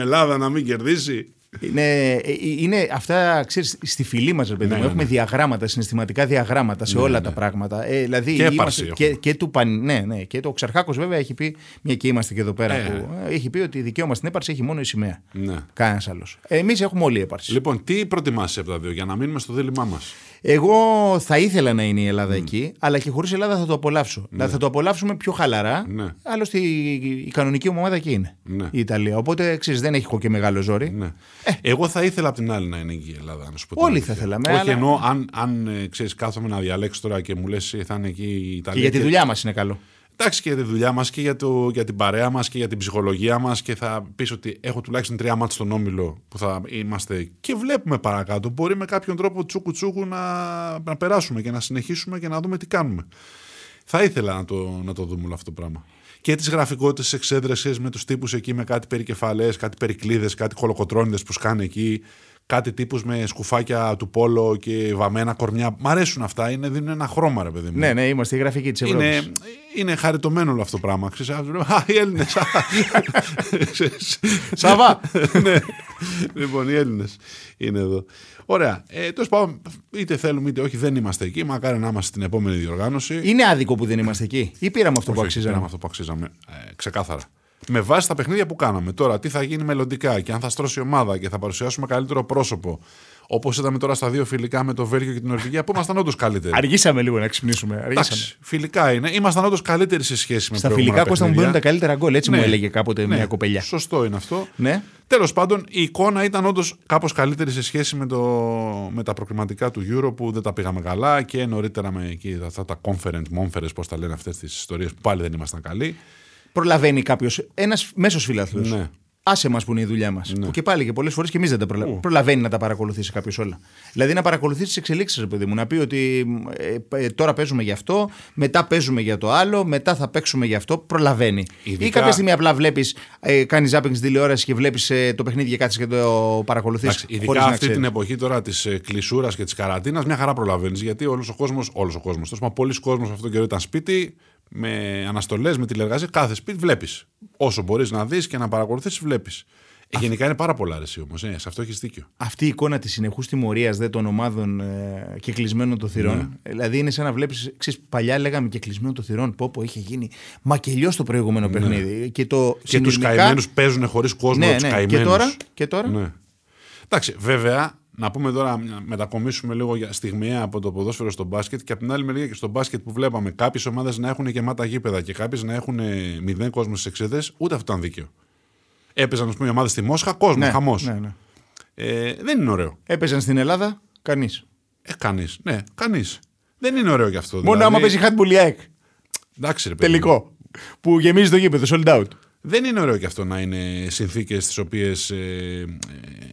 Ελλάδα να μην κερδίσει; Είναι, είναι αυτά, ξέρεις, στη φυλή μας, παιδί ναι, μου. Έχουμε ναι. διαγράμματα, συναισθηματικά διαγράμματα σε ναι, όλα ναι. τα πράγματα. Ε, δηλαδή, και είμαστε, και, και, του παν, ναι, ναι, και το Ξαρχάκος, βέβαια, έχει πει, μια και είμαστε και εδώ πέρα, ε. που, έχει πει ότι δικαίωμα στην έπαρση έχει μόνο η σημαία. Ναι. Κανένας άλλος. Εμείς έχουμε όλη η έπαρση. Λοιπόν, τι προτιμάσει από τα δύο για να μείνουμε στο δίλημά μας; Εγώ θα ήθελα να είναι η Ελλάδα εκεί, αλλά και χωρίς Ελλάδα θα το απολαύσω. Ναι. θα το απολαύσουμε πιο χαλαρά. Ναι. Άλλωστε η, η κανονική ομάδα εκεί είναι ναι. η Ιταλία. Οπότε ξέρεις, δεν έχει και μεγάλο ζόρι. Ναι. Ε. Εγώ θα ήθελα από την άλλη να είναι εκεί η Ελλάδα. Να σου πω Όλοι θα θέλαμε. Όχι αλλά... ενώ αν, αν ε, ξέρεις, κάθομαι να διαλέξω τώρα και μου λες θα είναι εκεί η Ιταλία. Και για τη δουλειά μας είναι καλό. Εντάξει και για τη δουλειά μας και για, το, για την παρέα μας και για την ψυχολογία μας και θα πεις ότι έχω τουλάχιστον τρία μάτια στον όμιλο που θα είμαστε και βλέπουμε παρακάτω. Μπορεί με κάποιον τρόπο τσούκου τσούκου να, να περάσουμε και να συνεχίσουμε και να δούμε τι κάνουμε. Θα ήθελα να το, να το δούμε όλο αυτό το πράγμα. Και τις γραφικότητες της εξέδρεση με τους τύπους εκεί με κάτι περικεφαλές, κάτι περικλείδε, κάτι κολοκοτρόνιδες που σκάνε εκεί κάτι τύπους με σκουφάκια του πόλο και βαμμένα κορμιά. Μ' αρέσουν αυτά. Είναι, δίνουν ένα χρώμα, ρε παιδί μου. Ναι, ναι, είμαστε η γραφική της Ευρώπης. Είναι, είναι χαριτωμένο όλο αυτό το πράγμα. Ξέρεις, α, οι Έλληνες. Σαβά. ναι. Λοιπόν, οι Έλληνες είναι εδώ. Ωραία. Ε, Τέλος πάντων, είτε θέλουμε είτε όχι, δεν είμαστε εκεί. Μακάρι να είμαστε στην επόμενη διοργάνωση. Είναι άδικο που δεν είμαστε εκεί. Ή πήραμε αυτό που αξίζαμε. Πήραμε αυτό που αξίζαμε. Ε, ξεκάθαρα με βάση τα παιχνίδια που κάναμε. Τώρα, τι θα γίνει μελλοντικά και αν θα στρώσει η ομάδα και θα παρουσιάσουμε καλύτερο πρόσωπο. Όπως είδαμε τώρα στα δύο φιλικά με το Βέλγιο και την Νορβηγία, που ήμασταν όντως καλύτεροι. Αργήσαμε λίγο να ξυπνήσουμε. Αργήσαμε. Εντάξει, φιλικά είναι. Ήμασταν όντως καλύτεροι σε σχέση με Στα φιλικά Κώστα μου μπαίνουν τα καλύτερα γκολ. Έτσι ναι. μου έλεγε κάποτε ναι. μια κοπελιά. Σωστό είναι αυτό. Ναι. Τέλος πάντων, η εικόνα ήταν όντως κάπως καλύτερη σε σχέση με, το, με τα προκριματικά του Euro που δεν τα πήγαμε καλά και νωρίτερα με εκεί, αυτά τα conference, monferes, πώς τα λένε αυτές τις ιστορίες που πάλι δεν ήμασταν καλοί προλαβαίνει κάποιος, ένας μέσος φίλαθλο. Ναι. Άσε μας που είναι η δουλειά μας. Ναι. Που και πάλι και πολλές φορές και εμείς δεν τα προλα... προλαβαίνει να τα παρακολουθήσει κάποιος όλα. Δηλαδή να παρακολουθήσει τις εξελίξεις, παιδί μου. Να πει ότι ε, ε, τώρα παίζουμε για αυτό, μετά παίζουμε για το άλλο, μετά θα παίξουμε για αυτό. Προλαβαίνει. Ειδικά... Ή κάποια στιγμή απλά βλέπεις, ε, κάνεις zapping στην τηλεόραση και βλέπεις ε, το παιχνίδι και κάτσει και το παρακολουθείς. Ειδικά αυτή την εποχή τώρα της ε, κλεισούρας και της καρατίνα, μια χαρά προλαβαίνεις. Γιατί όλος ο κόσμος, όλος ο κόσμος, τόσο πολλοί κόσμος αυτόν τον καιρό ήταν σπίτι, με αναστολές, με τηλεργασία, κάθε σπίτι βλέπεις. Όσο μπορείς να δεις και να παρακολουθήσει, βλέπεις. Ε, γενικά είναι πάρα πολλά αρέσει όμως. Ε, σε αυτό έχεις δίκιο. Αυτή η εικόνα της συνεχούς τιμωρίας των ομάδων ε, και κλεισμένων των θυρών. Ναι. Δηλαδή είναι σαν να βλέπεις. Παλιά λέγαμε και κλεισμένο των θυρών. Πω, πω είχε γίνει μακελιό στο προηγούμενο ναι. παιχνίδι. Και, το και τους καημένους παίζουν χωρίς κόσμο. Ναι, ναι. Και τώρα. Και τώρα; Ναι. Εντάξει, βέβαια, να πούμε τώρα, να μετακομίσουμε λίγο για στιγμιαία από το ποδόσφαιρο στο μπάσκετ και από την άλλη μεριά και στο μπάσκετ που βλέπαμε κάποιες ομάδες να έχουν γεμάτα γήπεδα και κάποιες να έχουν ε, μηδέν κόσμος στις εξέδες, ούτε αυτό ήταν δίκαιο. Έπαιζαν, ας πούμε, οι ομάδες στη Μόσχα, κόσμος, Ναι, χαμός. ναι, ναι. Ε, δεν είναι ωραίο. Έπαιζαν στην Ελλάδα, κανείς. Ε, κανείς. Ναι, κανείς. Δεν είναι ωραίο γι' αυτό. Μόνο δηλαδή. άμα παίζει handball η ΑΕΚ. Εντάξει, ρε, παιδί μου. Τελικό. Που γεμίζει το γήπεδο, sold out. Δεν είναι ωραίο κι αυτό να είναι συνθήκες τις οποίες. Ε, ε,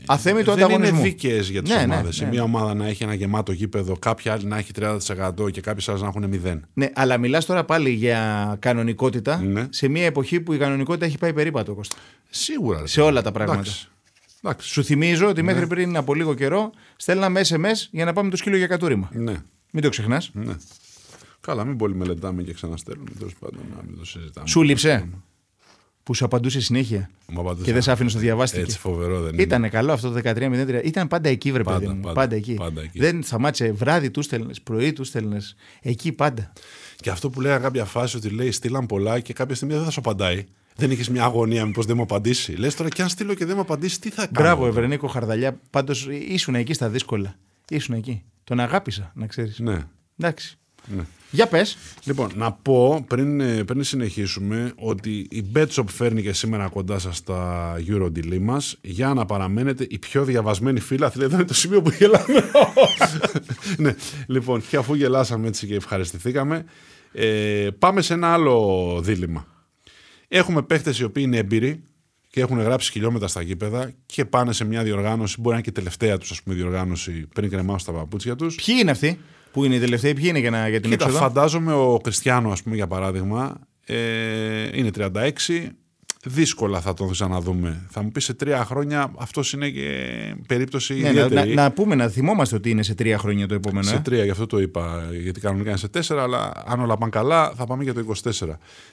Αθέμητο δεν ανταγωνισμό. είναι δίκαιες για τις Ναι, ναι, ομάδες. ναι. Η μία ομάδα να έχει ένα γεμάτο γήπεδο, κάποια άλλη να έχει 30% και κάποιε άλλε να έχουν 0. Ναι, αλλά μιλάς τώρα πάλι για κανονικότητα Ναι. σε μια εποχή που η κανονικότητα έχει πάει περίπατο. Κώστα. Σίγουρα. ρε, Σε παιδί. όλα τα πράγματα. Εντάξει. Εντάξει. Σου θυμίζω ότι μέχρι πριν από λίγο καιρό στέλναμε SMS για να πάμε το σκύλο για κατούριμα. Ναι, Μην το ξεχνάς. ναι. Καλά, μην πολύ μελετάμε και ξαναστέλνουμε. Τέλος πάντων, να μην το συζητάμε. Σου λείψε. Που σου απαντούσε συνέχεια. Μου απαντούσε. Και δεν σε άφηνε να το διαβάσει. Έτσι φοβερό δεν είναι. Ήταν καλό αυτό το 13-03. Ήταν πάντα εκεί, βρε Πάντα, παιδί μου. πάντα, Πάντα, εκεί. πάντα εκεί. Δεν σταμάτησε. Βράδυ του στέλνες, πρωί του στέλνες. Εκεί πάντα. Και αυτό που λέγα κάποια φάση ότι λέει στείλαν πολλά και κάποια στιγμή δεν θα σου απαντάει. Δεν έχει μια αγωνία, μήπως δεν μου απαντήσει. Λες τώρα και αν στείλω και δεν μου απαντήσει, τι θα κάνω. Μπράβο, Ευρενίκο Χαρδαλιά. Πάντως ήσουν εκεί στα δύσκολα. Ήσουν εκεί. Τον αγάπησα, να ξέρεις. Ναι. Εντάξει. Ναι. Για πες. Λοιπόν, να πω πριν, ε, πριν συνεχίσουμε ότι η Betshop φέρνει και σήμερα κοντά σας τα Eurodeal μας για να παραμένετε η πιο διαβασμένη φίλα. Εδώ είναι το σημείο που γελάμε. [laughs] ναι, λοιπόν, και αφού γελάσαμε έτσι και ευχαριστηθήκαμε, ε, πάμε σε ένα άλλο δίλημα. Έχουμε παίχτες οι οποίοι είναι έμπειροι και έχουν γράψει χιλιόμετρα στα γήπεδα και πάνε σε μια διοργάνωση, μπορεί να είναι και η τελευταία τους ας πούμε, διοργάνωση πριν κρεμάσουν τα παπούτσια τους. Ποιοι είναι αυτοί; Που είναι οι τελευταίοι, ποιοι είναι για, να, για την Κοίτα, έξοδο; φαντάζομαι ο Κριστιανό, ας πούμε, για παράδειγμα, ε, είναι 36. Δύσκολα θα τον ξαναδούμε. Θα μου πει σε τρία χρόνια αυτός είναι και περίπτωση Ναι, να, ιδιαίτερη. να, να πούμε, να θυμόμαστε ότι είναι σε τρία χρόνια το επόμενο. σε ε. τρία, γι' αυτό το είπα. Γιατί κανονικά είναι σε τέσσερα, αλλά αν όλα πάνε καλά, θα πάμε για το 24.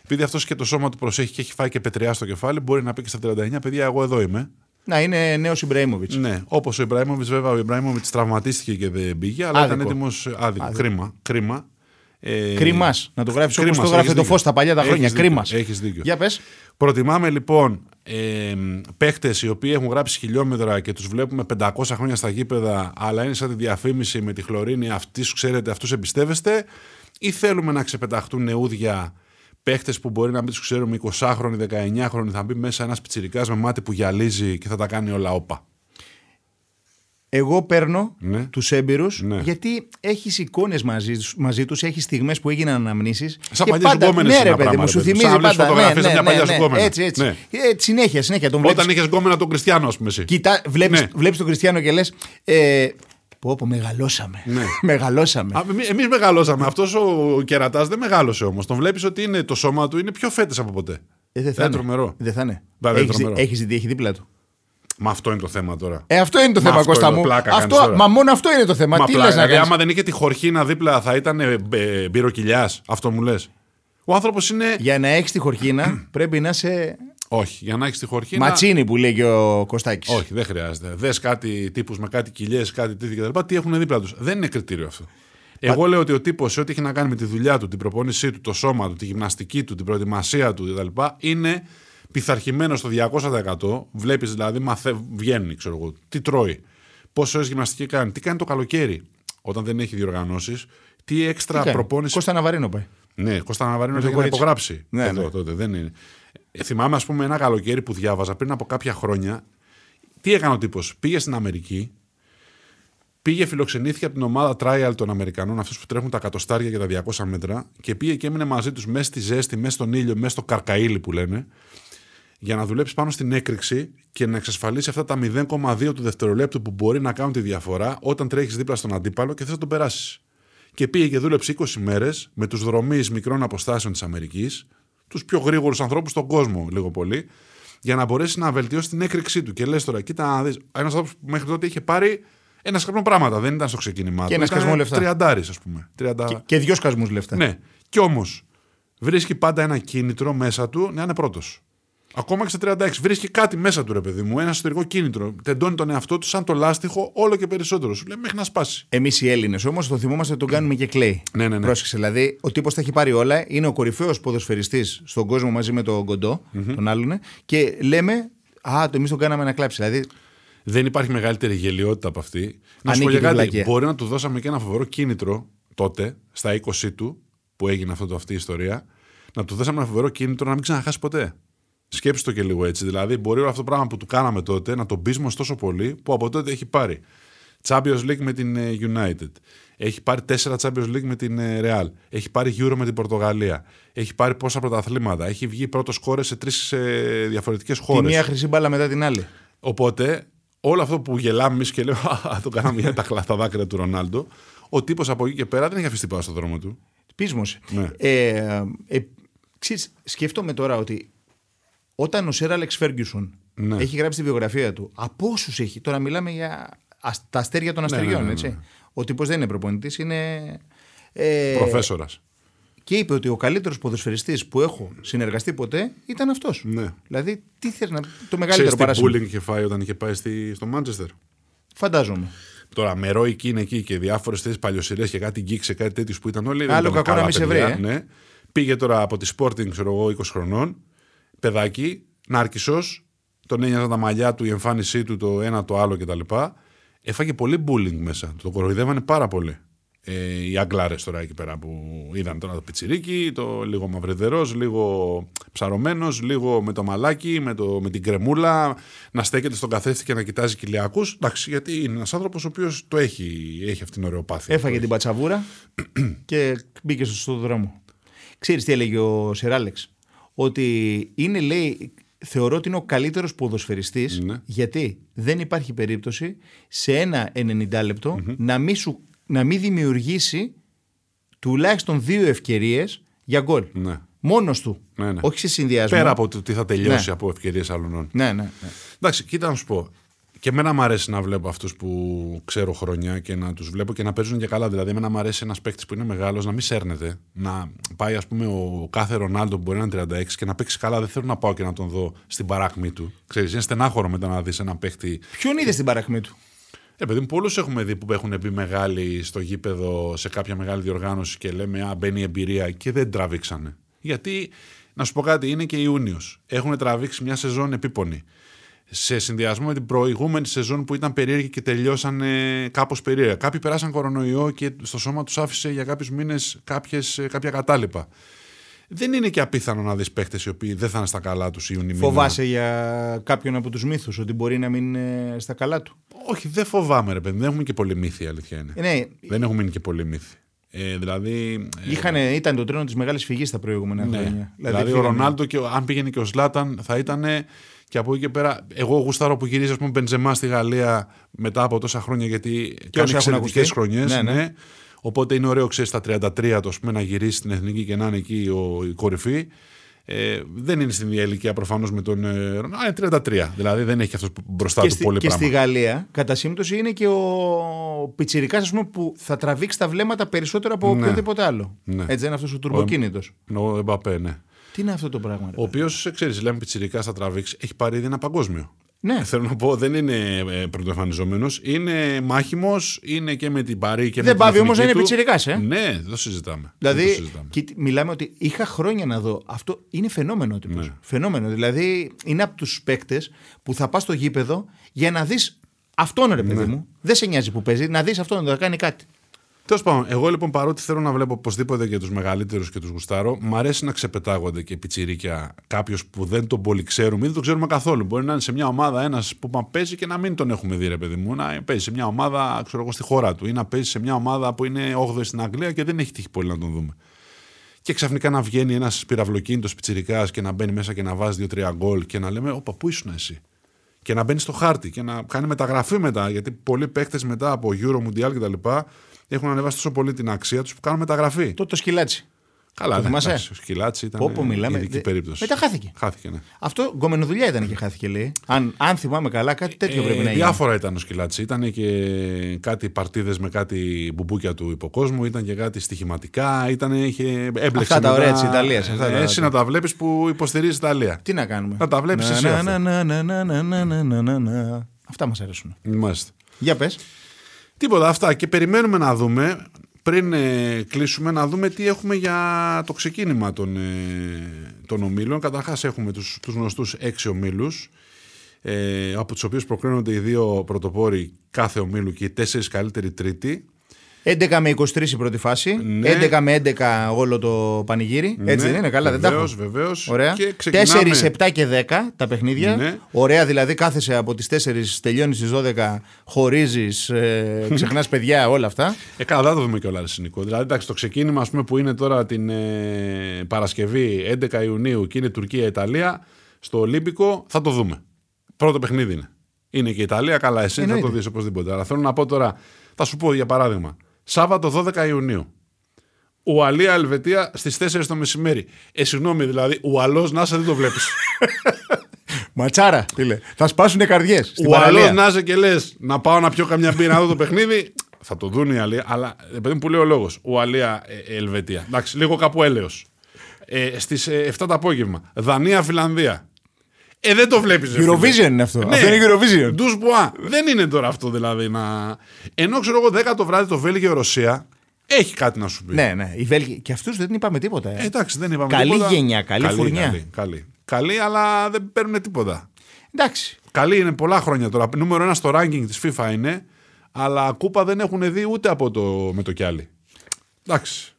Επειδή αυτός και το σώμα του προσέχει και έχει φάει και πετριά στο κεφάλι, μπορεί να πει και στα 39, παιδιά, εγώ εδώ είμαι. Να είναι νέος Ιμπραήμοβιτς. Ναι, όπως ο Ιμπραήμοβιτς, βέβαια, ο Ιμπραήμοβιτς τραυματίστηκε και δεν πήγε, αλλά Άδικο. ήταν έτοιμος. Άδικο. Κρίμα. κρίμα. Ε, Κρίμας. Να το γράφει όπως Κρίμας, το γράφει έχεις το δίκιο. φως τα παλιά τα χρόνια. Έχεις δίκιο, Κρίμας. έχεις δίκιο. Για πες. Προτιμάμε λοιπόν ε, παίχτε οι οποίοι έχουν γράψει χιλιόμετρα και τους βλέπουμε 500 χρόνια στα γήπεδα, αλλά είναι σαν τη διαφήμιση με τη χλωρίνη, αυτοί σου ξέρετε, αυτούς εμπιστεύεστε, ή θέλουμε να ξεπεταχτούν νεούδια παίχτες που μπορεί να μην τους ξέρουμε 20χρονοι, 19χρονοι, θα μπει μέσα ένας πιτσυρικά με μάτι που γυαλίζει και θα τα κάνει όλα όπα. Εγώ παίρνω Ναι. τους έμπειρους Ναι. γιατί έχεις εικόνες μαζί, μαζί τους, έχεις στιγμές που έγιναν αναμνήσεις Σαν και παλιές πάντα, γκόμενες ναι, είναι ρε ένα παιδί πράγμα, μου, ρε σου παιδί μου. θυμίζει Σαν να βλέπεις πάντα. φωτογραφίες ναι, από μια ναι, παλιά ναι, σου γκόμενα. Έτσι, έτσι. Ναι. Ε, συνέχεια, συνέχεια. Τον βλέπεις, Όταν είχες γκόμενα τον Κριστιανό, ας πούμε εσύ. κοιτά, βλέπεις, Ναι. βλέπεις τον Κριστιανό και λες. Ε, πω, πω, μεγαλώσαμε. Ναι. [laughs] μεγαλώσαμε. Εμείς μεγαλώσαμε. Αυτός ο κερατάς δεν μεγάλωσε όμως. Τον βλέπεις ότι είναι, το σώμα του είναι πιο φέτες από ποτέ. Ε, δεν θα είναι είναι. τρομερό. Δεν θα είναι. Βέβαια, είναι Έχεις, τρομερό. έχεις δει τι έχει δίπλα του; Μα αυτό είναι το θέμα τώρα. Ε, αυτό είναι το Μα θέμα, αυτό Κώστα είναι, μου. πλάκα κάνεις Αυτό, τώρα. μα μόνο αυτό είναι το θέμα. Μα τι πλάκα, λες να δηλαδή, κάνεις; άμα δεν είχε τη χορχίνα δίπλα, θα ήταν ε, ε, μπυροκυλιάς. Αυτό μου λες. Ο άνθρωπος είναι. Για να έχεις τη χορκίνα [clears throat] πρέπει να είσαι Όχι, για να έχεις τη χορχίνα. ματσίνη που λέει και ο Κωστάκης. Όχι, δεν χρειάζεται. Δες κάτι τύπους με κάτι κοιλιές, κάτι τέτοια κτλ. Τι έχουν δίπλα τους. Δεν είναι κριτήριο αυτό. Εγώ λέω ότι ο τύπος, σε ό,τι έχει να κάνει με τη δουλειά του, την προπόνησή του, το σώμα του, τη γυμναστική του, την προετοιμασία του κτλ., είναι πειθαρχημένος στο 200%. Βλέπεις δηλαδή, μαθε... βγαίνει, ξέρω εγώ, τι τρώει, πόσες ώρες γυμναστική κάνει, τι κάνει το καλοκαίρι όταν δεν έχει διοργανώσεις, τι έξτρα προπόνηση. Κώστα Ναβαρίνο πάει. Ναι, Κώστα Ναβαρίνο το έχει να κορίτσι. υπογράψει. Ναι, εδώ, ναι. τότε, δεν είναι. Ε, θυμάμαι, ας πούμε, ένα καλοκαίρι που διάβαζα πριν από κάποια χρόνια. Τι έκανε ο τύπος. Πήγε στην Αμερική, πήγε φιλοξενήθηκε από την ομάδα trial των Αμερικανών, αυτούς που τρέχουν τα εκατοστάρια και τα 200 μέτρα, και πήγε και έμεινε μαζί τους μέσα στη ζέστη, μέσα στον ήλιο, μέσα στο καρκαίλι που λένε, για να δουλέψει πάνω στην έκρηξη και να εξασφαλίσει αυτά τα 0,2 του δευτερολέπτου που μπορεί να κάνουν τη διαφορά όταν τρέχεις δίπλα στον αντίπαλο και θες να τον περάσεις. Και πήγε και δούλεψε 20 μέρες με τους δρομείς μικρών αποστάσεων της Αμερικής, τους πιο γρήγορους ανθρώπους στον κόσμο, λίγο πολύ, για να μπορέσει να βελτιώσει την έκρηξή του. Και λες τώρα, κοίτα να δεις, ένας άνθρωπος που μέχρι τότε είχε πάρει ένα σκαπνό πράγματα, δεν ήταν στο ξεκίνημά Και του. ένα σκασμό Ήταν λεφτά. Τριαντάρης, ας πούμε. 30... Και, και δυο σκασμούς λεφτά. Ναι. Κι όμως βρίσκει πάντα ένα κίνητρο μέσα του να είναι πρώτος. Ακόμα και στα 36. Βρίσκει κάτι μέσα του, ρε παιδί μου, ένα εσωτερικό κίνητρο. Τεντώνει τον εαυτό του σαν το λάστιχο όλο και περισσότερο. Σου λέει μέχρι να σπάσει. Εμείς οι Έλληνες όμως το θυμόμαστε ότι τον κάνουμε και κλαίει. Ναι, ναι, ναι. Πρόσεξε, δηλαδή ο τύπος τα έχει πάρει όλα. Είναι ο κορυφαίος ποδοσφαιριστής στον κόσμο μαζί με τον κοντο τον άλλον. Και λέμε, Α, το εμείς τον κάναμε να κλάψει. Δηλαδή Δεν υπάρχει μεγαλύτερη γελιότητα από αυτή. Να σου Ανήκει πω για την κάτι. βλακεία. Μπορεί να του δώσαμε και ένα φοβερό κίνητρο τότε, στα 20 του, που έγινε αυτό, το- αυτή η ιστορία, να του δώσαμε ένα φοβερό κίνητρο να μην ξαναχάσει ποτέ. Σκέψτε το και λίγο έτσι. Δηλαδή, μπορεί όλο αυτό το πράγμα που του κάναμε τότε να τον πείσουμε τόσο πολύ που από τότε έχει πάρει Champions League με την ε, United. Έχει πάρει τέσσερα Champions League με την ε, Real. Έχει πάρει Euro με την Πορτογαλία. Έχει πάρει πόσα πρωταθλήματα. Έχει βγει πρώτος κόρες σε τρεις διαφορετικές Τη χώρες. μία χρυσή μπάλα μετά την άλλη. Οπότε, όλο αυτό που γελάμε εμείς και λέμε «Α, το κάναμε για τα κλαθά δάκρυα του Ρονάλντο, ο τύπος από εκεί και πέρα δεν έχει αφήσει τίποτα στον δρόμο του. Πείσμος. Ναι. Ε, ε, ξέρεις, σκέφτομαι τώρα ότι όταν ο Σερ Άλεξ Φέργκισον Ναι. έχει γράψει τη βιογραφία του, από όσους έχει, τώρα μιλάμε για ασ- τα αστέρια των αστεριών, ναι, ναι, ναι. έτσι. Ο τύπος δεν είναι προπονητής, είναι... Ε, Προφέσορας. και είπε ότι ο καλύτερος ποδοσφαιριστής που έχω συνεργαστεί ποτέ ήταν αυτός. Ναι. Δηλαδή, τι θες να... Το Ξέρεις μεγαλύτερο τι παράσημο. bullying είχε φάει όταν είχε πάει στη, στο Μάντσεστερ. Φαντάζομαι. Τώρα με Ρόι Κίν εκεί και διάφορες τέτοιε παλιοσυρές και κάτι γκίξε, κάτι τέτοιους που ήταν όλοι. δεν Άλλο ήταν κακό να καλά μην σε παιδιά, βρει, ε. Ναι. Πήγε τώρα από τη Sporting, ξέρω εγώ, 20 χρονών. Παιδάκι, νάρκισος. Τον ένοιαζαν τα μαλλιά του, η εμφάνισή του, το ένα το άλλο κτλ. Έφαγε πολύ bullying μέσα. Το κοροϊδεύανε πάρα πολύ. Ε, οι Αγγλάρες τώρα εκεί πέρα που είδαν τώρα το πιτσιρίκι, το λίγο μαυριδερός, λίγο ψαρωμένος, λίγο με το μαλάκι, με, το, με την κρεμούλα, να στέκεται στον καθρέφτη και να κοιτάζει κοιλιακούς. Εντάξει, γιατί είναι ένας άνθρωπος ο οποίος το έχει, έχει αυτήν την ωραιοπάθεια. Έφαγε την πατσαβούρα [clears throat] και μπήκε στο σωστό δρόμο. Ξέρεις τι έλεγε ο Σεράλεξ. Ότι είναι, λέει, θεωρώ ότι είναι ο καλύτερος ποδοσφαιριστής Ναι. γιατί δεν υπάρχει περίπτωση σε ένα 90 λεπτο να, μην σου, να μην δημιουργήσει τουλάχιστον δύο ευκαιρίες για γκολ. Ναι. Μόνος του. Ναι, ναι. Όχι σε συνδυασμό. Πέρα από το τι θα τελειώσει Ναι. από ευκαιρίες άλλων. Ναι, ναι. ναι. Εντάξει, κοίτα να σου πω. Και εμένα μου αρέσει να βλέπω αυτούς που ξέρω χρόνια και να τους βλέπω και να παίζουν και καλά. Δηλαδή, εμένα μου αρέσει ένας παίκτης που είναι μεγάλος να μην σέρνεται. Να πάει, ας πούμε, ο κάθε Ρονάλντο που μπορεί να είναι 36 και να παίξει καλά. Δεν θέλω να πάω και να τον δω στην παράκμή του. Ξέρεις, είναι στενάχωρο μετά να δεις ένα παίκτη. Ποιον είδες στην παρακμή του; Ε, παιδί μου, πολλούς έχουμε δει που έχουν μπει μεγάλοι στο γήπεδο σε κάποια μεγάλη διοργάνωση και λέμε Α, μπαίνει η εμπειρία και δεν τραβήξανε. Γιατί, να σου πω κάτι, είναι και Ιούνιος. Έχουν τραβήξει μια σεζόν επίπονη. Σε συνδυασμό με την προηγούμενη σεζόν που ήταν περίεργη και τελειώσαν κάπως περίεργα. Κάποιοι περάσαν κορονοϊό και στο σώμα τους άφησε για κάποιους μήνες κάποια κατάλοιπα. Δεν είναι και απίθανο να δεις παίχτε οι οποίοι δεν θα είναι στα καλά τους Ιούνιου. μήνα. Φοβάσαι για κάποιον από τους μύθους ότι μπορεί να μην είναι στα καλά του; Όχι, δεν φοβάμαι, ρε παιδί. Δεν έχουμε και πολύ μύθι, η αλήθεια είναι. Ε, ναι, Δεν έχουμε μείνει και πολύ μύθι. Ε, δηλαδή. ε, Είχανε, ήταν το τρένο της μεγάλης φυγής τα προηγούμενα ναι. χρόνια. Δηλαδή, ο φύγανε- Ρονάλντο, και, ο- αν πήγαινε και ο Σλάταν, θα ήταν. Και από εκεί και πέρα, εγώ γουστάρω που γυρίζει, ας πούμε, Μπεντζεμά στη Γαλλία μετά από τόσα χρόνια, γιατί κάνει όσοι έχουν εξαιρετικές ακουστεί. χρονιές. Ναι, ναι. Οπότε είναι ωραίο, ξέρεις, στα 33 του, ας πούμε, να γυρίσει στην εθνική και να είναι εκεί ο, η κορυφή. Ε, δεν είναι στην ίδια ηλικία προφανώς με τον. Ε, Ρονάλντο. Α, είναι 33. Δηλαδή δεν έχει αυτός μπροστά Και, του στη, πολύ και πράγμα. στη Γαλλία, κατά σύμπτωση, είναι και ο πιτσιρικάς που θα τραβήξει τα βλέμματα περισσότερο από Ναι. οποιοδήποτε άλλο. Ναι. Έτσι δεν είναι αυτός ο τουρμποκίνητος. Ο Εμπαπέ, ναι. Τι είναι αυτό το πράγμα, ρε, Ο οποίος, ξέρεις, λέμε πιτσυρικά θα τραβήξει, έχει πάρει ήδη ένα παγκόσμιο. Ναι. Θέλω να πω, δεν είναι ε, πρωτοεμφανιζόμενος. Είναι μάχημος, είναι και με την Παρή και Δεν με πάβει την όμως να εθνική είναι του. πιτσιρικάς, ε. Ναι, δεν το συζητάμε. Δεν το Δηλαδή, συζητάμε. κοίτα, μιλάμε ότι είχα χρόνια να δω. Αυτό είναι φαινόμενο ο τύπος. Ναι. Φαινόμενο. Δηλαδή, είναι από τους παίκτες που θα πας στο γήπεδο για να δεις αυτόν, ρε Ναι. παιδί μου. Δεν σε νοιάζει που παίζει, να δεις αυτόν να κάνει κάτι. Τέλος πάντων, εγώ λοιπόν παρότι θέλω να βλέπω οπωσδήποτε και τους μεγαλύτερους και τους γουστάρω, μ' αρέσει να ξεπετάγονται και πιτσιρίκια κάποιος που δεν τον πολύ ξέρουμε ή δεν τον ξέρουμε καθόλου. Μπορεί να είναι σε μια ομάδα ένας που μα παίζει και να μην τον έχουμε δει, ρε παιδί μου. Να παίζει σε μια ομάδα, ξέρω εγώ, στη χώρα του ή να παίζει σε μια ομάδα που είναι 8η στην Αγγλία και δεν έχει τύχει πολύ να τον δούμε. Και ξαφνικά να βγαίνει ένας πυραυλοκίνητος πιτσιρικάς και να μπαίνει μέσα και να βάζει δύο-τρία γκολ και να λέμε, Όπα, πού ήσουν εσύ; Και να μπαίνει στο χάρτη και να κάνει μεταγραφή μετά. Γιατί πολλοί παίκτες μετά από Euro, Mundial κτλ έχουν ανεβάσει τόσο πολύ την αξία τους που κάνουν μεταγραφή. Τότε το σκυλάτσι. Καλά, δεν ναι, σκυλάτσι ήταν. Πόπο, μιλάμε. Ειδική δε... περίπτωση. Μετά χάθηκε. Χάθηκε, ναι. Αυτό γκομενοδουλειά ήταν και χάθηκε, λέει. Αν, αν θυμάμαι καλά, κάτι ε, τέτοιο ε, πρέπει να είναι. Διάφορα ήταν ο σκυλάτσι. Ήταν και κάτι παρτίδες με κάτι μπουμπούκια του υποκόσμου, ήταν και κάτι στοιχηματικά. Ήταν, είχε, έμπλεξε. Αυτά τα ωραία της Ιταλίας. Ε, εσύ να τα βλέπεις που υποστηρίζεις Ιταλία. Τι να κάνουμε; Να τα βλέπεις εσύ. Αυτά μας αρέσουν. Μάλιστα. Για πες. Τίποτα αυτά και περιμένουμε να δούμε πριν ε, κλείσουμε να δούμε τι έχουμε για το ξεκίνημα των, ε, των ομίλων. Καταρχάς έχουμε τους, τους γνωστούς έξι ομίλους. ε, από τους οποίους προκρίνονται οι δύο πρωτοπόροι κάθε ομίλου και οι τέσσερις καλύτεροι τρίτοι. 11 με 23 η πρώτη φάση. Ναι. 11 με 11 όλο το πανηγύρι. Έτσι Ναι, δεν είναι, καλά, δεν τα βεβαίως, έχω. βεβαίως. Ωραία. Και ξεκινάμε- 4, 7 και 10 τα παιχνίδια. Ναι. Ωραία, δηλαδή κάθεσαι από τις 4, τελειώνεις στι 12, χωρίζεις, ε, [laughs] ξεχνάς παιδιά, όλα αυτά. Ε, καλά, δεν θα το δούμε κιόλας, Νικό. Δηλαδή, εντάξει, το ξεκίνημα ας πούμε, που είναι τώρα την ε, Παρασκευή 11 Ιουνίου και είναι Τουρκία-Ιταλία στο Ολύμπικο, θα το δούμε. Πρώτο παιχνίδι είναι. Είναι και η Ιταλία, καλά, εσύ θα Εννοείται. το δεις οπωσδήποτε. Αλλά θέλω να πω τώρα, θα σου πω για παράδειγμα, Σάββατο 12 Ιουνίου. Ουαλία Ελβετία στις 4 το μεσημέρι. Ε, συγγνώμη, δηλαδή, Ουαλό να είσαι δεν το βλέπεις. [laughs] Ματσάρα, φίλε. Θα σπάσουν καρδιές. Ουαλό να είσαι και λες να πάω να πιω καμιά μπύρα να δω το παιχνίδι. Θα το δουν οι άλλοι, αλλά επειδή μου που λέει ο λόγος. Ουαλία ε, Ελβετία. Εντάξει, λίγο κάπου έλεος. Ε, Στις 7 το απόγευμα. Δανία Φιλανδία. Ε, δεν το βλέπεις. Eurovision είναι αυτό. Ναι. Αυτό είναι Eurovision. Ντους μπουά. Δεν είναι τώρα αυτό δηλαδή να. Ενώ ξέρω εγώ 10 το βράδυ το Βέλγιο-Ρωσία έχει κάτι να σου πει. Ναι, ναι. Οι Βέλγοι. Και αυτούς δεν είπαμε τίποτα. Ε. Ε, εντάξει, δεν είπαμε Καλή τίποτα. γενιά, καλή φουρνιά. Καλή, καλή. καλή, αλλά δεν παίρνουν τίποτα. Εντάξει. Καλή είναι πολλά χρόνια τώρα. Νούμερο ένα στο ranking της FIFA είναι, αλλά κούπα δεν έχουν δει ούτε από το με το κιάλι. Εντάξει.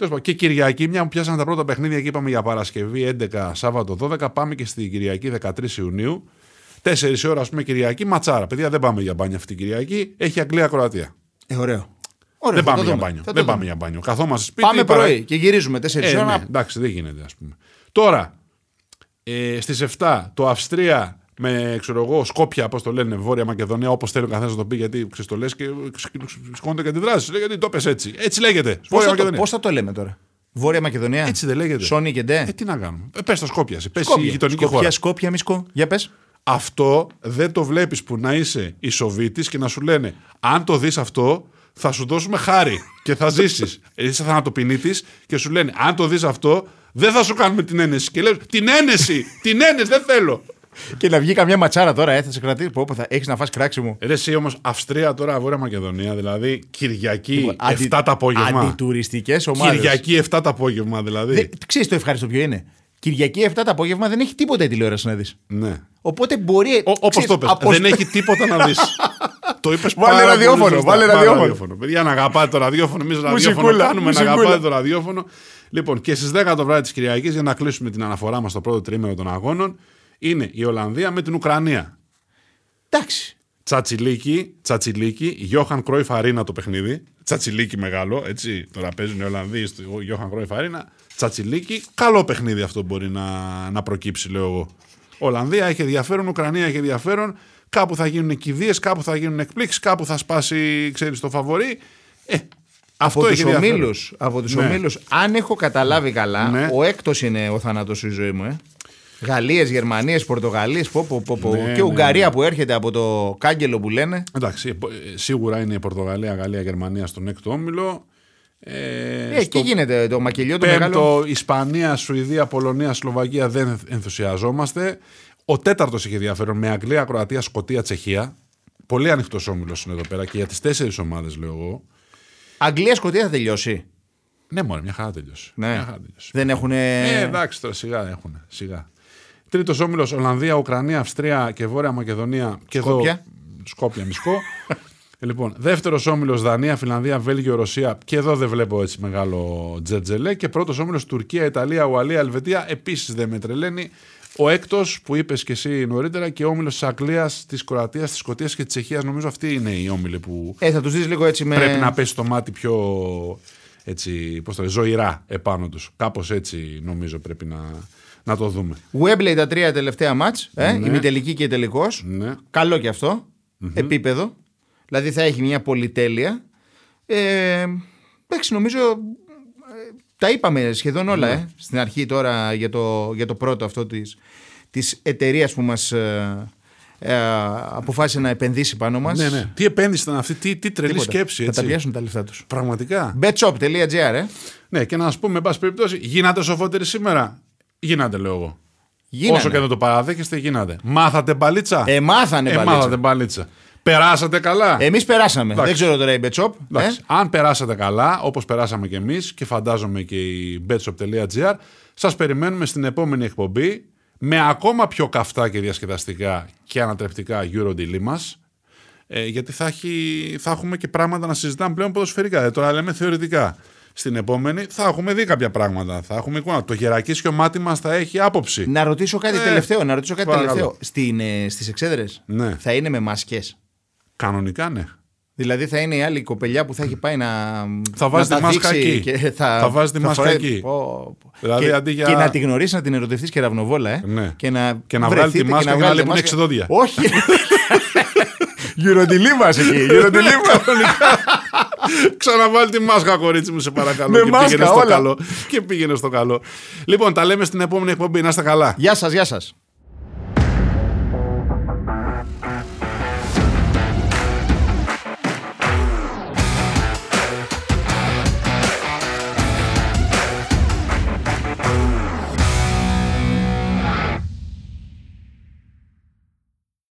Τέλος πάντων, Και Κυριακή, μια που πιάσαμε τα πρώτα παιχνίδια και είπαμε για Παρασκευή 11, Σάββατο 12, πάμε και στην Κυριακή 13 Ιουνίου. 4 ώρα, ας πούμε, Κυριακή, ματσάρα. Παιδιά, δεν πάμε για μπάνιο αυτή την Κυριακή. Έχει Αγγλία-Κροατία. Ε, ωραίο. Ωραίο, Δεν θα πάμε το για δούμε. μπάνιο. Θα το Δεν δούμε. πάμε για μπάνιο. Καθόμαστε σπίτι. Πάμε παρα- πρωί και γυρίζουμε 4 ε, ώρα. ναι, εντάξει, δεν γίνεται, ας πούμε. Τώρα, ε, στις 7, το Αυστρία με, ξέρω εγώ, Σκόπια, πώς το λένε, Βόρεια Μακεδονία, όπως θέλει ο καθένας να το πει, γιατί ξέρεις το λες και σηκώνονται και αντιδράσεις. Λέει, γιατί το πες έτσι. Έτσι λέγεται. Πώς Βόρεια θα, το, Μακεδονία. πώς θα το λέμε τώρα; Βόρεια Μακεδονία; Έτσι δεν λέγεται. Σόνι και Ντε; Ε, τι να κάνουμε. Ε, πες το Σκόπια, εσύ. πες η Σκόπια. γειτονική Σκόπια, χώρα. Σκόπια, Μισκό. Για πες. Αυτό δεν το βλέπεις που να είσαι ισοβήτης και να σου λένε αν το δεις αυτό θα σου δώσουμε χάρη και θα ζήσεις. Είσαι θανατοπινίτης και σου λένε αν το δεις αυτό δεν θα σου κάνουμε την ένεση. Και λες την ένεση, την ένεση δεν θέλω. Και να βγει καμιά ματσάρα τώρα, ε, θα σε κρατήσει. Πω, πω, θα έχεις να φας κράξιμο. Ρε εσύ όμως Αυστρία τώρα Βόρεια Μακεδονία δηλαδή Κυριακή 7 Αντι- το απόγευμα. Αντιτουριστικές ομάδες. Κυριακή 7 το απόγευμα δηλαδή. Ξέρεις το ευχάριστο ποιο είναι. Κυριακή 7 το απόγευμα δεν έχει τίποτα η τηλεόραση να δεις. Ναι. Οπότε μπορεί. Όπως ξέρεις, το πες, αποσ- δεν έχει τίποτα να δεις. [laughs] το είπες Βάλε πάρα ραδιόφωνο, πολύ σωστά. βάλε Πάρε ραδιόφωνο. Παιδιά, να αγαπάτε το ραδιόφωνο. Εμείς ραδιόφωνο Μουσικούλα, κάνουμε να μουσικούλα. αγαπάτε το ραδιόφωνο. Λοιπόν, και στις 10 το βράδυ της Κυριακής, για να κλείσουμε την αναφορά μας στο πρώτο τρίμηνο των αγώνων, είναι η Ολλανδία με την Ουκρανία. Εντάξει. Τσατσιλίκη, Τσατσιλίκη, Γιώχαν Κρόιφ Αρίνα το παιχνίδι. Τσατσιλίκη μεγάλο, έτσι. Τώρα παίζουν οι Ολλανδοί στο Γιώχαν Κρόιφ Αρίνα. Τσατσιλίκη, καλό παιχνίδι αυτό μπορεί να, να προκύψει, λέω εγώ. Ολλανδία έχει ενδιαφέρον, Ουκρανία έχει ενδιαφέρον. Κάπου θα γίνουν κηδείες, κάπου θα γίνουν εκπλήξεις, κάπου θα σπάσει, ξέρεις, το φαβορή. Ε, αυτό από έχει τους ενδιαφέρον. ομίλους, από τους Ναι. ομίλους, αν έχω καταλάβει καλά, Ναι. ο έκτος είναι ο θάνατος στη ζωή μου. Ε. Γαλλίες, Γερμανίες, Πορτογαλίες, πω, πω, πω, πω. Ναι, και ναι, Ουγγαρία που έρχεται από το κάγκελο που λένε. Εντάξει, ε, ε, σίγουρα είναι η Πορτογαλία, Γαλλία, Γερμανία στον έκτο όμιλο. Ε, Ε, εκεί γίνεται το μακελιό το μεγάλο. Πέμπτο, Ισπανία, Σουηδία, Πολωνία, Σλοβακία δεν ενθουσιαζόμαστε. Ο τέταρτος είχε ενδιαφέρον με Αγγλία, Κροατία, Σκοτία, Τσεχία. Πολύ ανοιχτός όμιλος είναι εδώ πέρα και για τις τέσσερις ομάδες, λέω εγώ. Αγγλία Σκοτία θα τελειώσει. Ναι, μόνο μια χαρά τελειώσει. Ναι. Μια χαρά τελειώσει. Δεν έχουν. Ε, εντάξει τώρα, σιγά έχουν. Σιγά. Τρίτος όμιλος, Ολλανδία, Ουκρανία, Αυστρία και Βόρεια Μακεδονία. Και Σκόπια. Εδώ, Σκόπια, Μισκό. Ε, λοιπόν, δεύτερος όμιλος, Δανία, Φιλανδία, Βέλγιο, Ρωσία. Και εδώ δεν βλέπω έτσι μεγάλο τζετζελέ. Και πρώτος όμιλος, Τουρκία, Ιταλία, Ουαλία, Ελβετία. Επίσης δεν με τρελαίνει. Ο έκτος που είπες και εσύ νωρίτερα και ο όμιλος της Αγγλίας, της Κροατίας, της Σκωτίας και της Τσεχίας. Νομίζω αυτοί είναι οι όμιλοι που Ε, θα τους δεις λίγο έτσι με. πρέπει να πέσει το μάτι πιο έτσι, πώς το λέει, ζωηρά επάνω τους. Κάπως έτσι νομίζω πρέπει να, να το δούμε. Webley τα τρία τελευταία μάτς, ε, Ναι. ημιτελική και τελικός. Ναι. Καλό και αυτό. Επίπεδο. Δηλαδή θα έχει μια πολυτέλεια. Ε, εντάξει, νομίζω ε, τα είπαμε σχεδόν όλα Ναι. ε, στην αρχή τώρα για το, για το πρώτο αυτό της, της εταιρείας που μας ε, ε, αποφάσισε να επενδύσει πάνω μας. Ναι, ναι. Τι επένδυση ήταν αυτή, τι, τι τρελή Τίποτα. σκέψη. Θα τα Έτσι. πιάσουν τα λεφτά τους. Πραγματικά. betshop.gr ε. Ναι, και να σας πούμε, εν πάση περιπτώσει, γίνατε σοφότεροι σήμερα. Γίνατε, λέω εγώ. Γίνανε. Όσο και δεν το παραδέχεστε, γίνατε. Μάθατε μπαλίτσα; Ε, μάθανε Ε, μπαλίτσα. μάθατε μπαλίτσα. Περάσατε καλά; Εμείς περάσαμε. Εντάξει. Δεν ξέρω τώρα η betshop. Εντάξει, Ε. Αν περάσατε καλά, όπως περάσαμε και εμείς και φαντάζομαι και η betshop.gr, σας περιμένουμε στην επόμενη εκπομπή με ακόμα πιο καυτά και διασκεδαστικά και ανατρεπτικά Euro μας. Ε, γιατί θα, έχει, θα έχουμε και πράγματα να συζητάμε πλέον ποδοσφαιρικά. Ε, τώρα λέμε θεωρητικά. Στην επόμενη θα έχουμε δει κάποια πράγματα. Θα έχουμε εικόνα. Το γερακί ο μάτι μας θα έχει άποψη. Να ρωτήσω κάτι Ε, τελευταίο. Να ρωτήσω κάτι παρακαλώ. τελευταίο. Στην, ε, στις εξέδρες Ναι. θα είναι με μάσκες; Κανονικά ναι. Δηλαδή θα είναι η άλλη κοπελιά που θα έχει πάει να. Θα βάζει να τη τα μάσκα δείξει εκεί. Και θα, Θα βάζει τη μάσκα φοράει- εκεί. Πω, πω. Δηλαδή, και, αντί για- και να τη γνωρίσει, να την ερωτευτείς και ραυνοβόλα, ε. Ναι. Και να, Και να βγάλει τη βρεθείτε μάσκα και να βγάλει λείπουν μάσκα. έξι δόντια. Όχι. [laughs] Γυροντιλή μας εκεί. Γυροντιλή μας. Ξαναβάλει τη μάσκα, κορίτσι μου, σε παρακαλώ. Με και μάσκα, πήγαινε στο όλα. καλό. Και πήγαινε στο καλό. Λοιπόν, τα λέμε στην επόμενη εκπομπή. Να είστε καλά. Γεια σας, γεια σας.